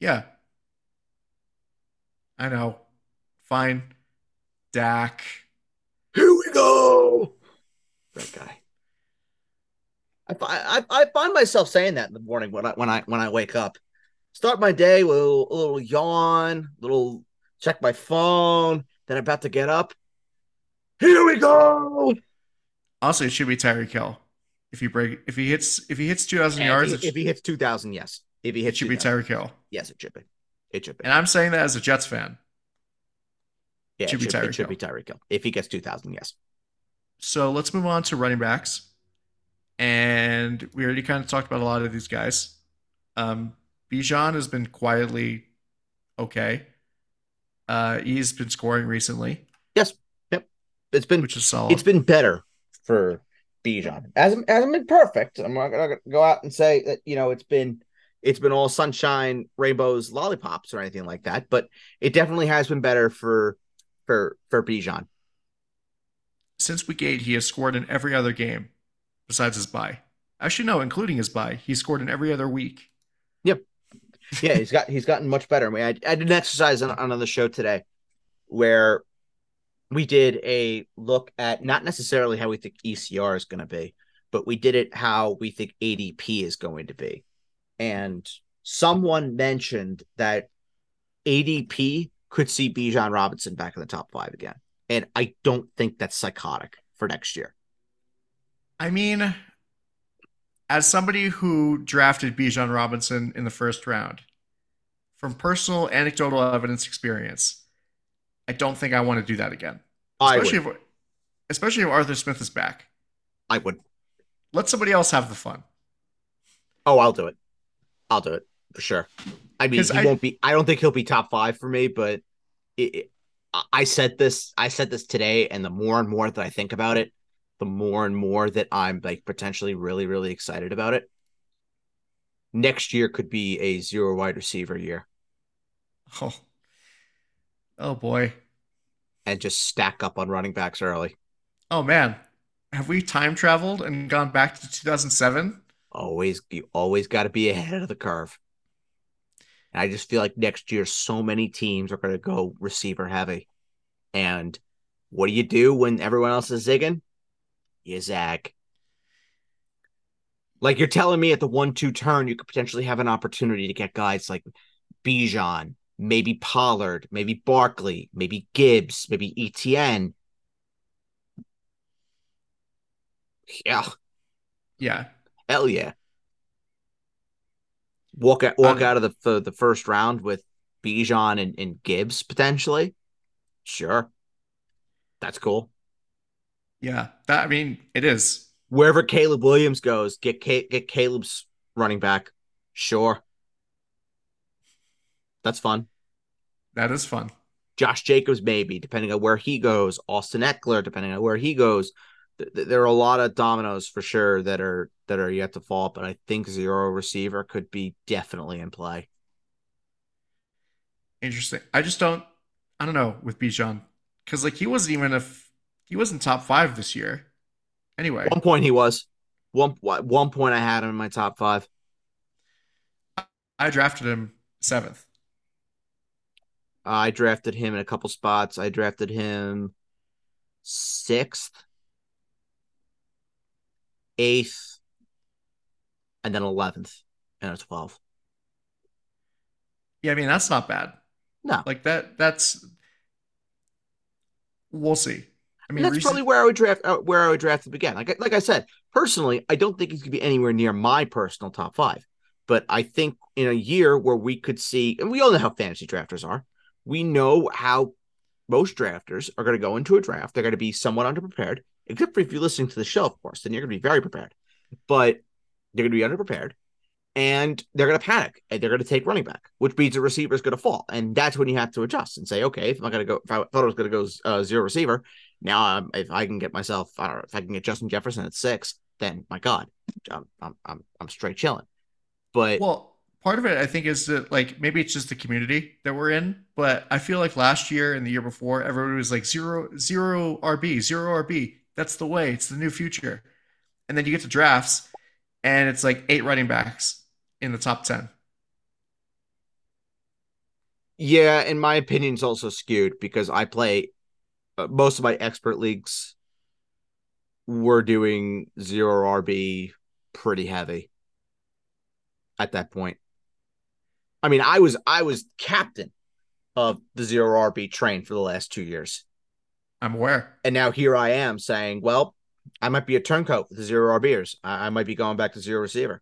Yeah. I know. Fine. Dak.
Here we go. That guy. I, I I find myself saying that in the morning when I when I when I wake up. Start my day with a little, a little yawn, little check my phone. Then I'm about to get up. Here we go.
Also, it should be Tyreek Hill. If he break, if he hits, if he hits two thousand yards,
if,
it,
he, if he hits two thousand, yes. If he
it
hits
should be
2,000,
Tyreek Hill.
yes, it should be. It should be.
And I'm saying that as a Jets fan.
Yeah,
should
it
be
should,
Tyreek
it should
Hill.
be Tyreek Hill. If he gets two thousand, yes.
So let's move on to running backs. And we already kind of talked about a lot of these guys. Um, Bijan has been quietly okay. Uh, he's been scoring recently,
Yes. Yep. It's been
which is solid.
it's been better for Bijan. Hasn't hasn't been perfect. I'm not gonna go out and say that you know it's been it's been all sunshine, rainbows, lollipops, or anything like that. But it definitely has been better for for for Bijan.
Since week eight, he has scored in every other game besides his bye. Actually, no, including his bye. He scored in every other week. Yep.
Yeah, he's got he's gotten much better. I mean, I, I did an exercise on, on another show today where we did a look at not necessarily how we think ECR is going to be, but we did it how we think ADP is going to be. And someone mentioned that ADP could see Bijan Robinson back in the top five again. And I don't think that's psychotic for next year.
I mean, as somebody who drafted Bijan Robinson in the first round, from personal anecdotal evidence experience, I don't think I want to do that again.
I
Especially
would.
if especially if Arthur Smith is back.
I would.
Let somebody else have the fun.
Oh, I'll do it. I'll do it for sure. I mean, he
I-
won't be. I don't think he'll be top five for me, but it, it- I- I said this. I said this today, and the more and more that I think about it, the more and more that I'm like potentially really, really excited about it. Next year could be a zero wide receiver year,
Oh, oh boy.
and just stack up on running backs early.
Oh man. Have we time traveled and gone back to 2007?
Always, you always got to be ahead of the curve. And I just feel like next year, so many teams are going to go receiver heavy. And what do you do when everyone else is zigging? You zag. Like you're telling me at the one-two turn, you could potentially have an opportunity to get guys like Bijan, maybe Pollard, maybe Barkley, maybe Gibbs, maybe ETN. Yeah,
Yeah.
Hell yeah. Walk out, walk
Um,
out of the, the the first round with Bijan and, and Gibbs potentially. Sure. That's cool.
Yeah. That I mean, it is.
Wherever Caleb Williams goes, get Ca- get Caleb's running back. Sure. That's fun.
That is fun.
Josh Jacobs, maybe, depending on where he goes. Austin Ekeler, depending on where he goes. Th- th- There are a lot of dominoes for sure that are that are yet to fall, but I think zero receiver could be definitely in play.
Interesting. I just don't I don't know with Bijan. Because like he wasn't even if he wasn't top five this year. Anyway.
One point he was. One one point I had him in my top five.
I drafted him seventh.
I drafted him in a couple spots. I drafted him sixth, eighth, and then eleventh, and a twelve.
Yeah, I mean that's not bad.
No.
Like that that's we'll see. I mean
And that's
recent-
probably where I would draft uh, where I would draft him again. Like like I said, personally, I don't think he's gonna be anywhere near my personal top five. But I think in a year where we could see, and we all know how fantasy drafters are, we know how most drafters are going to go into a draft. They're going to be somewhat underprepared, except for if you're listening to the show, of course, then you're going to be very prepared. But they're going to be underprepared, and they're going to panic, and they're going to take running back, which means the receiver is going to fall, and that's when you have to adjust and say, okay, if I'm going to go, if I thought I was going to go uh, zero receiver, now um, if I can get myself, I don't know, if I can get Justin Jefferson at six, then my God, I'm I'm I'm, I'm straight chilling. But
well part of it I think is that like maybe it's just the community that we're in, but I feel like last year and the year before everybody was like zero zero RB, zero RB. That's the way. It's the new future. And then you get to drafts and it's like eight running backs in the top 10.
Yeah, and my opinion, it's also skewed because I play uh, most of my expert leagues. We're doing zero RB pretty heavy at that point. I mean, I was I was captain of the zero RB train for the last two years.
I'm aware.
And now here I am saying, well, I might be a turncoat with the zero RBers. I, I might be going back to zero receiver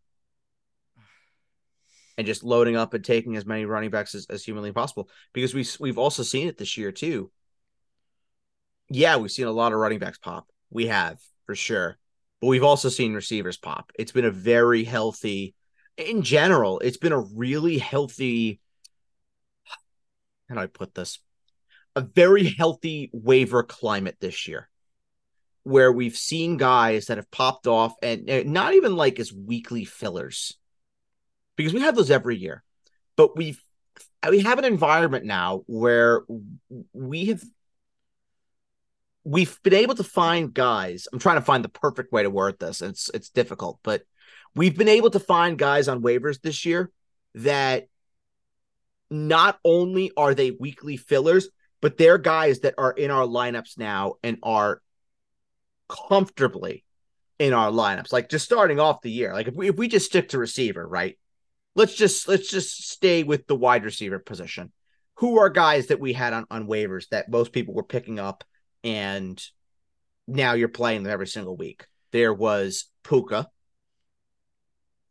and just loading up and taking as many running backs as, as humanly possible because we we've also seen it this year too. Yeah, we've seen a lot of running backs pop. We have for sure, but we've also seen receivers pop. It's been a very healthy, in general. It's been a really healthy. How do I put this? A very healthy waiver climate this year where we've seen guys that have popped off and uh, not even like as weekly fillers because we have those every year but we've we have an environment now where we have we've been able to find guys i'm trying to find the perfect way to word this it's it's difficult but we've been able to find guys on waivers this year that not only are they weekly fillers but they're guys that are in our lineups now and are comfortably in our lineups. Like just starting off the year, like if we if we just stick to receiver, right? Let's just let's just stay with the wide receiver position. Who are guys that we had on, on waivers that most people were picking up and now you're playing them every single week? There was Puka.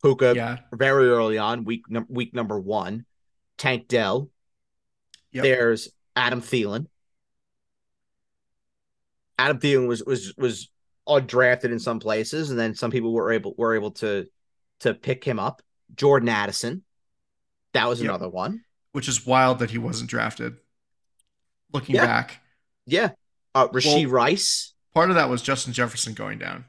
Puka yeah. very early on, week num- week number one. Tank Dell. Yep. There's Adam Thielen. Adam Thielen was was was undrafted in some places, and then some people were able were able to to pick him up. Jordan Addison, that was yep. another one.
Which is wild that he wasn't drafted. Looking
yeah.
back,
yeah, uh, Rashee well, Rice.
Part of that was Justin Jefferson going down.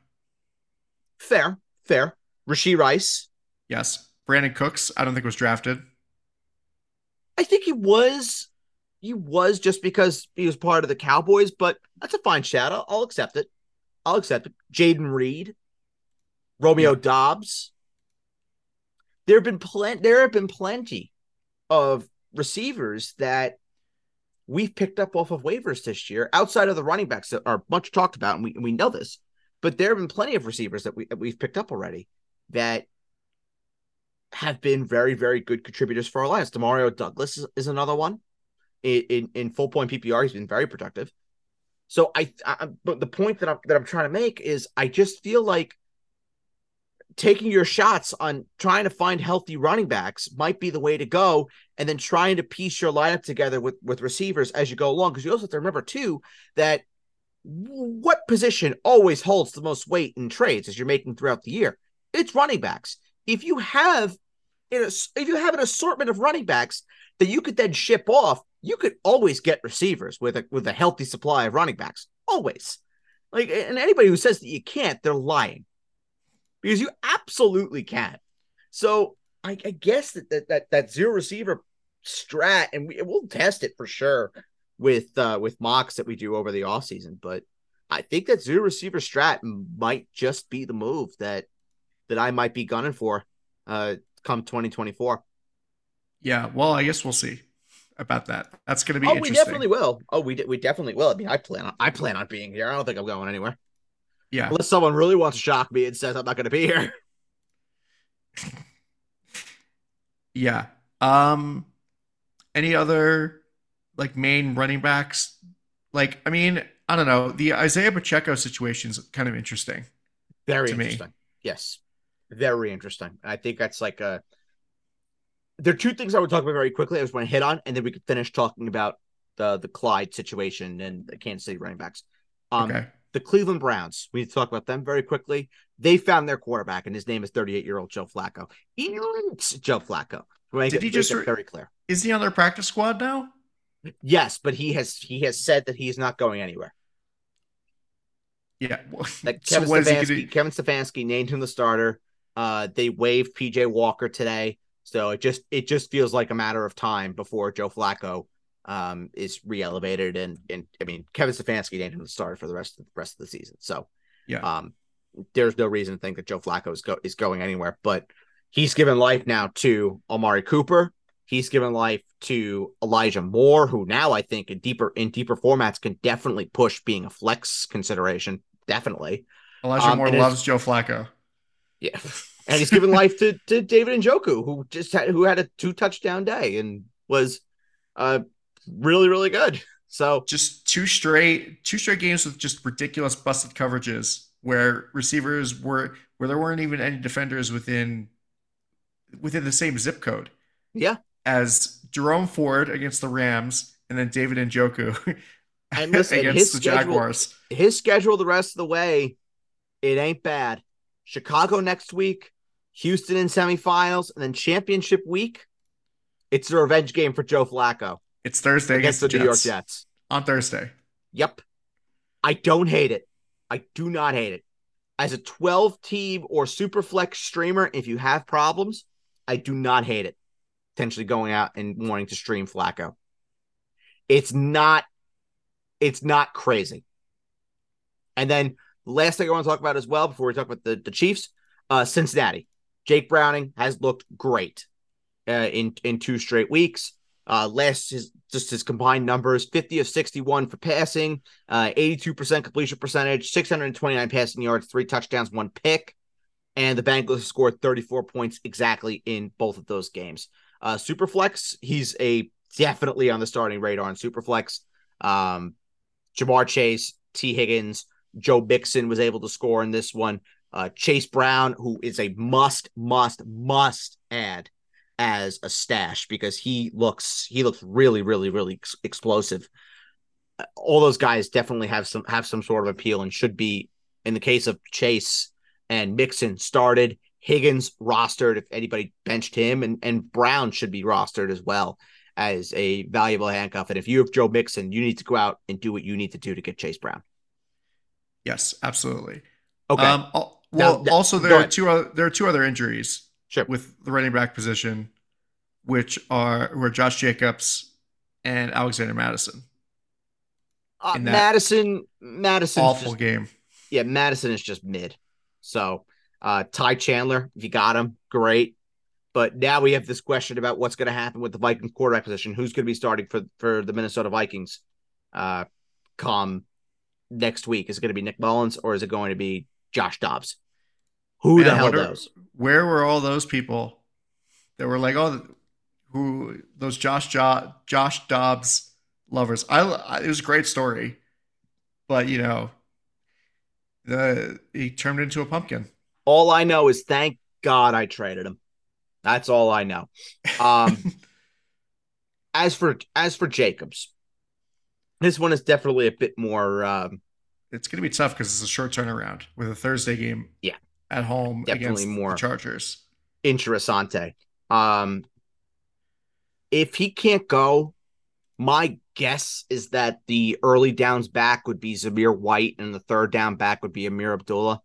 Fair, fair. Rashee Rice.
Yes, Brandin Cooks. I don't think was drafted.
I think he was he was just because he was part of the Cowboys, but that's a fine shout. I'll, I'll accept it. I'll accept it. Jayden Reed, Romeo yeah. Doubs. There have been plenty. There have been plenty of receivers that we've picked up off of waivers this year, outside of the running backs that are much talked about, and we we know this. But there have been plenty of receivers that we that we've picked up already that have been very very good contributors for our lives. Demario Douglas is, is another one in, in, full point PPR. He's been very productive. So I, I, but the point that I'm that I'm trying to make is I just feel like taking your shots on trying to find healthy running backs might be the way to go, and then trying to piece your lineup together with with receivers as you go along. Because you also have to remember too that what position always holds the most weight in trades as you're making throughout the year? It's running backs. If you have if you have an assortment of running backs that you could then ship off, you could always get receivers with a with a healthy supply of running backs. Always. Like and anybody who says that you can't, they're lying. Because you absolutely can. So I, I guess that, that that that zero receiver strat, and we, we'll test it for sure with uh with mocks that we do over the off season. But I think that zero receiver strat might just be the move that that I might be gunning for uh come 2024.
Yeah, well, I guess we'll see about that. That's going to be.
Oh, we definitely will. Oh, we we definitely will. I mean, I plan on I plan on being here. I don't think I'm going anywhere.
Yeah,
unless someone really wants to shock me and says I'm not going to be here. [laughs]
yeah. Um. Any other like main running backs? Like, I mean, I don't know. The Isaiah Pacheco situation is kind of interesting.
Very interesting. Me. Yes, very interesting. I think that's like a there are two things I would talk about very quickly. I just want to hit on, and then we could finish talking about the the Clyde situation and the Kansas City running backs. Um, okay. The Cleveland Browns. We need to talk about them very quickly. They found their quarterback, and his name is 38 year old Joe Flacco. Elite Joe Flacco.
Did he just re- very clear? Is he on their practice squad now?
Yes, but he has he has said that he's not going anywhere.
Yeah. [laughs]
like Kevin, so Stefanski, Kevin Stefanski named him the starter. Uh, they waived PJ Walker today So it just it just feels like a matter of time before Joe Flacco um, is re-elevated, and and I mean Kevin Stefanski named him the starter for the rest of the rest of the season. So
Yeah.
um, there's no reason to think that Joe Flacco is go is going anywhere. But he's given life now to Amari Cooper. He's given life to Elijah Moore, who now I think in deeper in deeper formats can definitely push being a flex consideration. Definitely.
Elijah
Um,
Moore loves Joe Flacco.
Yeah. [laughs] And he's given life to, to David Njoku, who just had who had a two touchdown day and was uh really, really good. So
Just two straight two straight games with just ridiculous busted coverages where receivers were where there weren't even any defenders within within the same zip code
yeah.
as Jerome Ford against the Rams and then David Njoku
And [laughs] listen,
against
his
the
schedule-
Jaguars.
His schedule the rest of the way, it ain't bad. Chicago next week, Houston in semifinals, and then championship week. It's a revenge game for Joe Flacco
It's Thursday
against
against,
the New York
Jets. On Thursday.
Yep. I don't hate it. I do not hate it. As a 12 team or super flex streamer, if you have problems, I do not hate it. Potentially going out and wanting to stream Flacco. It's not it's not crazy. And then the last thing I want to talk about as well before we talk about the, the Chiefs, uh Cincinnati. Jake Browning has looked great uh, in in two straight weeks. Uh, last his just his combined numbers: fifty of sixty-one for passing, uh, eighty-two percent completion percentage, six hundred and twenty-nine passing yards, three touchdowns, one pick, and the Bengals scored thirty-four points exactly in both of those games. Uh, Superflex, he's a definitely on the starting radar on Superflex. Um, Ja'Marr Chase, Tee Higgins, Joe Mixon was able to score in this one. Uh, Chase Brown, who is a must, must, must add as a stash because he looks he looks really, really, really ex- explosive. Uh, All those guys definitely have some have some sort of appeal and should be in the case of Chase and Mixon started. Higgins rostered if anybody benched him, and and Brown should be rostered as well as a valuable handcuff. And if you have Joe Mixon, you need to go out and do what you need to do to get Chase Brown.
Yes, absolutely.
Okay,
Um, well,
Now-
also there are two other, there are two other injuries
Sure.
with the running back position, which are who are Josh Jacobs and Alexander Mattison.
uh, Mattison, Mattison,
Awful game.
yeah, Mattison is just mid. So, uh, Ty Chandler, if you got him, great. But now we have this question about what's going to happen with the Vikings quarterback position. Who's going to be starting for for the Minnesota Vikings? Uh, come next week. Is it going to be Nick Mullens or is it going to be Josh Dobbs? Who
Man,
the hell knows?
Where were all those people that were like, oh, who those Josh jo- Josh Dobbs lovers? I, I it was a great story, but you know, the he turned into a pumpkin.
All I know is thank God I traded him. That's all I know. Um, [laughs] as for as for Jacobs, this one is definitely a bit more. Um,
it's going to be tough because it's a short turnaround with a Thursday game.
Yeah.
at home
Definitely
against
more.
the Chargers.
interessante. Um, if he can't go, my guess is that the early downs back would be Zamir White and the third down back would be Ameer Abdullah.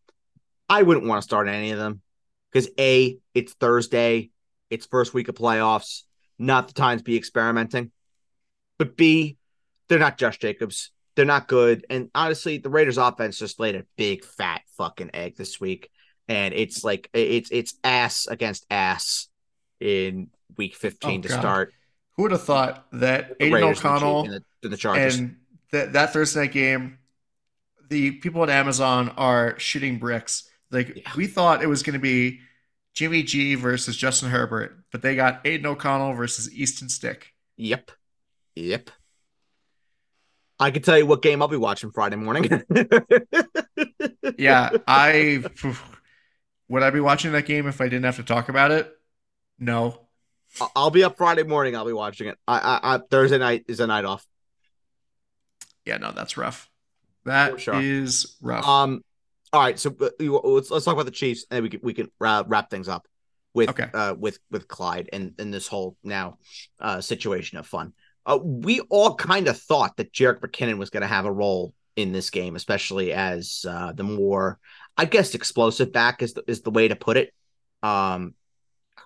I wouldn't want to start any of them because A, it's Thursday, it's first week of playoffs, not the time to be experimenting. But B, they're not Josh Jacobs. They're not good. And honestly, the Raiders offense just laid a big fat fucking egg this week and it's like it's it's ass against ass in week 15
Oh,
to
God.
start.
Who would have thought that Aidan
Raiders
O'Connell
and the, and the Chargers.
and that that Thursday night game, the people at Amazon are shooting bricks. Like
Yeah.
we thought it was going to be Jimmy G versus Justin Herbert, but they got Aidan O'Connell versus Easton Stick.
yep, yep. I can tell you what game I'll be watching Friday morning.
Yeah, [laughs] I would I be watching that game if I didn't have to talk about it? No.
I'll be up Friday morning. I'll be watching it. I, I, I Thursday night is a night off.
Yeah, no, that's rough. That is
sure.
rough.
Um, all right, so uh, let's let's talk about the Chiefs, and then we can we can wrap things up with
Okay.
uh with with Clyde and and this whole now uh situation of fun. Uh, we all kind of thought that Jerick McKinnon was going to have a role in this game, especially as uh, the more, I guess, explosive back is the, is the way to put it. Um,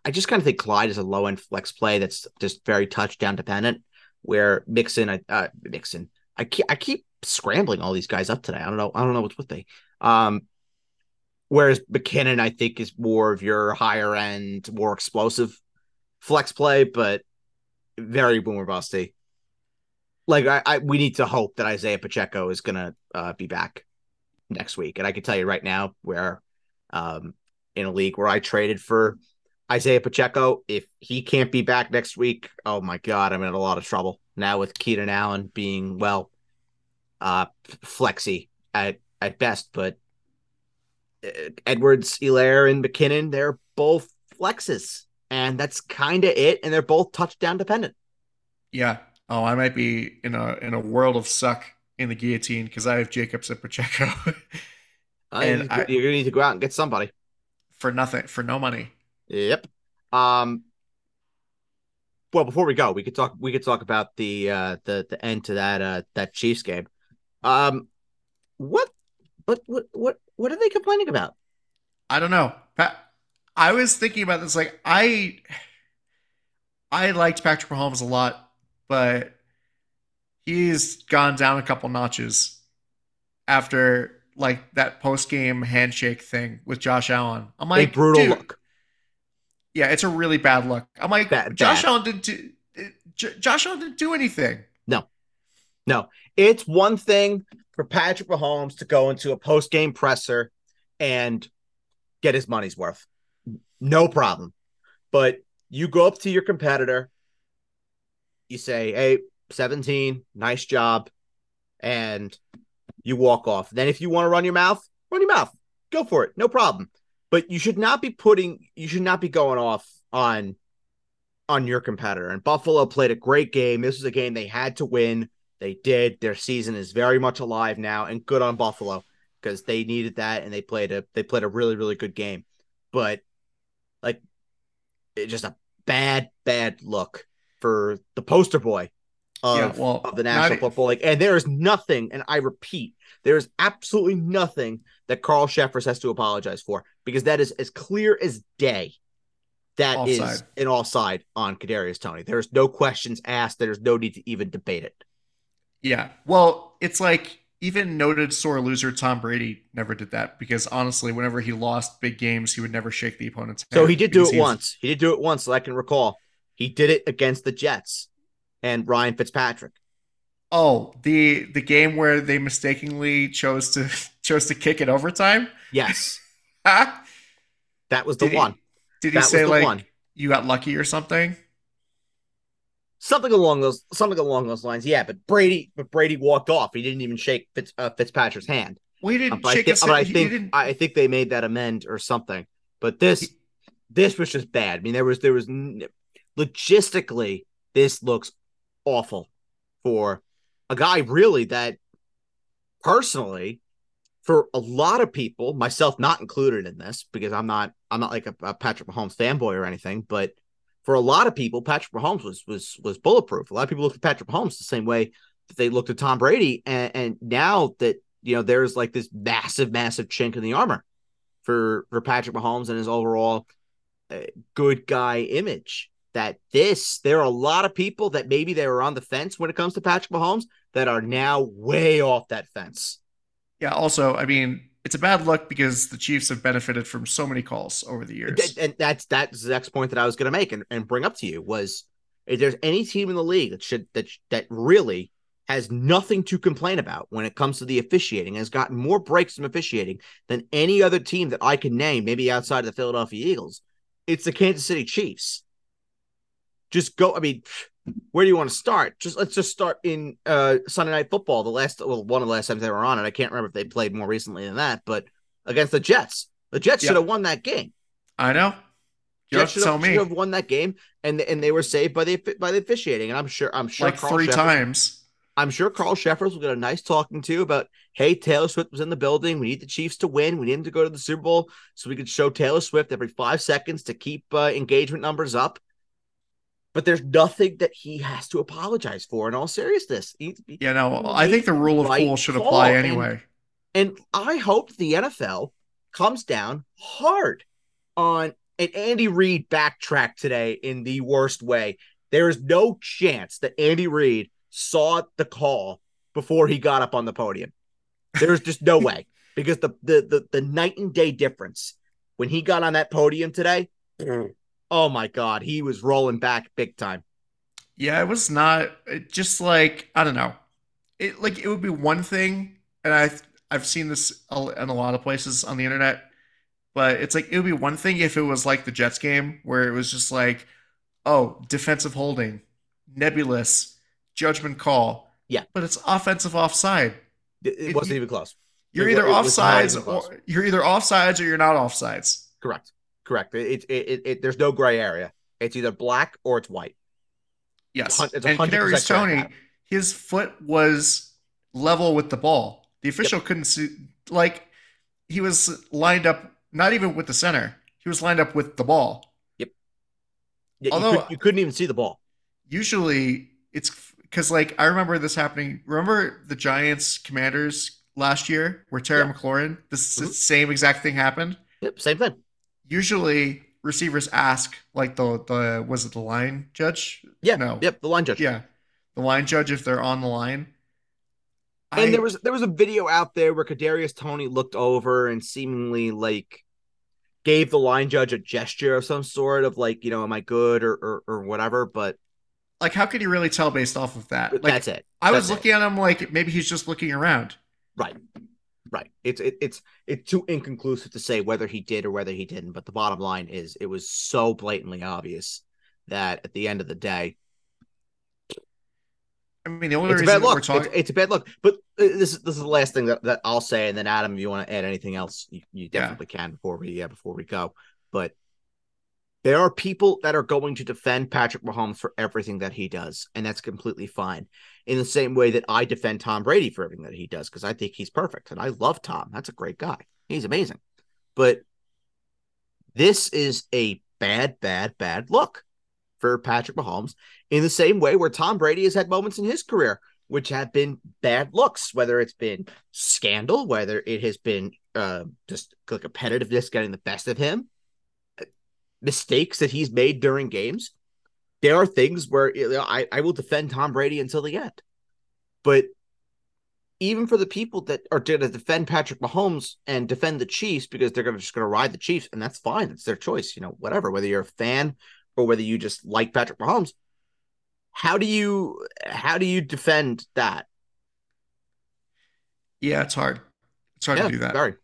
I just kind of think Clyde is a low end flex play that's just very touchdown dependent. Where Mixon, I uh, Mixon, I keep I keep scrambling all these guys up today. I don't know. I don't know what's with me. Um, whereas McKinnon, I think, is more of your higher end, more explosive flex play, but very boomer busty. Like I, I, we need to hope that Isaiah Pacheco is gonna uh, be back next week, and I can tell you right now, where um, in a league where I traded for Isaiah Pacheco, if he can't be back next week, oh my god, I'm in a lot of trouble. Now with Keaton Allen being well, uh, flexy at at best, but uh, Edwards, Helaire, and McKinnon, they're both flexes and that's kind of it. And they're both touchdown dependent.
Yeah. Oh, I might be in a in a world of suck in the guillotine because I have Jacobs and Pacheco.
and I, you're gonna need to go out and get somebody
for nothing, for no money.
Yep. Um. Well, before we go, we could talk. We could talk about the uh the the end to that uh that Chiefs game. Um, what, what, what, what, what are they complaining about?
I don't know. Pat, I was thinking about this. Like I, I liked Patrick Mahomes a lot, but he's gone down a couple notches after like that post game handshake thing with Josh Allen. I'm like,
a brutal look.
Yeah, it's a really bad look. I'm like, bad, Josh bad. Allen didn't do. Josh Allen didn't do anything.
No, no. It's one thing for Patrick Mahomes to go into a post game presser and get his money's worth no problem. But you go up to your competitor, you say, Hey, 17, nice job, and you walk off. Then if you want to run your mouth, run your mouth. Go for it. No problem. But you should not be putting you should not be going off on on your competitor. And Buffalo played a great game. This was a game they had to win. They did. Their season is very much alive now and good on Buffalo because they needed that and they played a they played a really really good game. But just a bad, bad look for the poster boy of, yeah, well, of the National Football League. And there is nothing, and I repeat, there is absolutely nothing that Carl Cheffers has to apologize for because that is as clear as day. That offside. is an offside on Kadarius Toney. There's no questions asked. There's no need to even debate it.
Yeah. Well, it's like even noted sore loser Tom Brady never did that because honestly, whenever he lost big games, he would never shake the opponent's
hand. So he did do it he once. He did do it once, so I can recall. He did it against the Jets and Ryan Fitzpatrick.
Oh, the the game where they mistakenly chose to [laughs] chose to kick it overtime.
Yes, [laughs] that was the
did
one.
He, did he that say like one. you got lucky or something?
Something along those something along those lines. Yeah, but Brady, but Brady walked off. He didn't even shake Fitz, uh, Fitzpatrick's hand.
Well, he didn't
uh,
shake I,
th- I think I think they made that amend or something. But this he... this was just bad. I mean, there was there was logistically this looks awful for a guy really that personally for a lot of people myself not included in this because i'm not i'm not like a, a patrick mahomes fanboy or anything but for a lot of people, Patrick Mahomes was was was bulletproof. A lot of people look at Patrick Mahomes the same way that they looked at Tom Brady, and, and now that you know there's like this massive, massive chink in the armor for for Patrick Mahomes and his overall uh, good guy image. That this there are a lot of people that maybe they were on the fence when it comes to Patrick Mahomes that are now way off that fence.
Yeah. Also, I mean, it's a bad look because the Chiefs have benefited from so many calls over the years.
And that's that's the next point that I was going to make and, and bring up to you was if there's any team in the league that should that that really has nothing to complain about when it comes to the officiating, has gotten more breaks from officiating than any other team that I can name, maybe outside of the Philadelphia Eagles. It's the Kansas City Chiefs. Just go. I mean, where do you want to start? Just let's just start in uh, Sunday Night Football. The last, well, one of the last times they were on it, I can't remember if they played more recently than that, but against the Jets, the Jets yep. should have won that game.
I know.
You Jets should have, should have won that game, and and they were saved by the by the officiating. And I'm sure I'm sure
like Carl three times.
I'm sure Carl Cheffers will get a nice talking to about, hey, Taylor Swift was in the building. We need the Chiefs to win. We need them to go to the Super Bowl so we could show Taylor Swift every five seconds to keep uh, engagement numbers up but there's nothing that he has to apologize for in all seriousness. He,
yeah, no, I think the rule of right cool should apply anyway.
And, I hope the NFL comes down hard on And Andy Reid backtracked today in the worst way. There is no chance that Andy Reid saw the call before he got up on the podium. There's just no [laughs] way because the, the the the night and day difference when he got on that podium today. [clears throat] Oh my god, he was rolling back big time.
Yeah, it was not it just like I don't know. It like it would be one thing, and I I've seen this in a lot of places on the internet, but it's like it would be one thing if it was like the Jets game where it was just like, oh, defensive holding, nebulous, judgment call.
Yeah,
but it's offensive offside.
It, it wasn't even close.
You're either offsides or you're either offsides or you're not offsides.
Correct. Correct. It, it, it, it, there's no gray area. It's either black or it's white.
Yes. It's and Kadarius Toney, his foot was level with the ball. The official yep. couldn't see like he was lined up not even with the center. He was lined up with the ball.
Yep. Yeah, Although you, could, couldn't even see the ball.
Usually it's because like I remember this happening. Remember the Giants Commanders last year where Terry yeah. McLaurin, this mm-hmm. same exact thing happened.
Yep, same thing.
Usually receivers ask like the the was it the line judge?
Yeah.
No.
Yep, the line judge.
Yeah. The line judge if they're on the line.
And I, there was there was a video out there where Kadarius Toney looked over and seemingly like gave the line judge a gesture of some sort of like, you know, am I good or or, or whatever, but
like how could you really tell based off of that? Like,
that's it.
I
that's
was looking at him like maybe he's just looking around.
Right. Right. It's it, it's it's too inconclusive to say whether he did or whether he didn't. But the bottom line is, it was so blatantly obvious that at the end of the day,
I mean, the only
it's
reason
a bad look.
we're talking,
it's, it's, a bad look. But uh, this is this is the last thing that, that I'll say, and then Adam, if you want to add anything else, you, you definitely yeah. can before we yeah before we go. But there are people that are going to defend Patrick Mahomes for everything that he does, and that's completely fine. In the same way that I defend Tom Brady for everything that he does, because I think he's perfect and I love Tom. That's a great guy. He's amazing. But this is a bad, bad, bad look for Patrick Mahomes in the same way where Tom Brady has had moments in his career which have been bad looks, whether it's been scandal, whether it has been uh, just competitiveness getting the best of him, mistakes that he's made during games. There are things where you know, I, I will defend Tom Brady until the end. But even for the people that are going to defend Patrick Mahomes and defend the Chiefs because they're gonna, just going to ride the Chiefs, and that's fine. It's their choice, you know, whatever, whether you're a fan or whether you just like Patrick Mahomes. How do you how do you defend that?
Yeah, it's hard. It's hard
yeah,
to do that.
Very.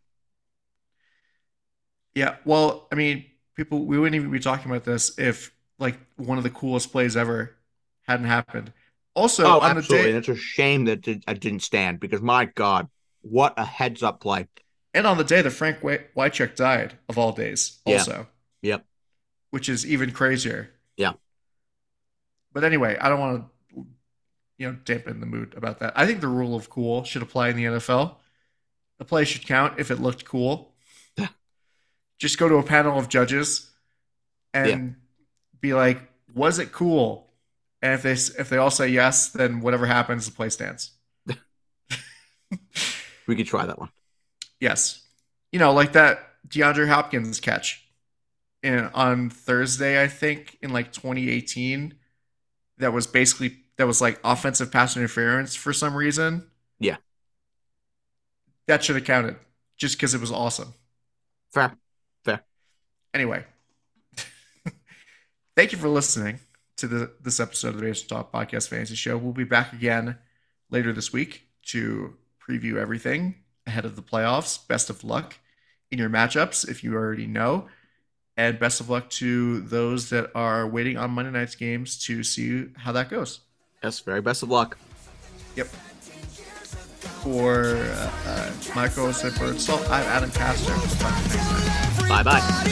Yeah, well, I mean, people we wouldn't even be talking about this if like one of the coolest plays ever hadn't happened. Also,
oh, on absolutely. the day, it's a shame that I didn't stand because my God, what a heads up play!
And on the day that Frank Wycheck died, of all days, also.
Yeah. Yep.
Which is even crazier.
Yeah.
But anyway, I don't want to, you know, dampen the mood about that. I think the rule of cool should apply in the NFL. The play should count if it looked cool just go to a panel of judges and yeah. be like, was it cool? And if they if they all say yes, then whatever happens, the play stands. [laughs]
we could try that one.
Yes, you know, like that DeAndre Hopkins catch in on Thursday, I think, in like 2018. That was basically that was like offensive pass interference for some reason.
Yeah,
that should have counted just because it was awesome.
Fair.
Anyway, [laughs] thank you for listening to the, this episode of the Basement Talk Podcast Fantasy Show. We'll be back again later this week to preview everything ahead of the playoffs. Best of luck in your matchups if you already know. And best of luck to those that are waiting on Monday night's games to see how that goes.
Yes, very best of luck.
Yep for uh, uh, Michael Zipper. So I'm Adam Castor.
Bye bye.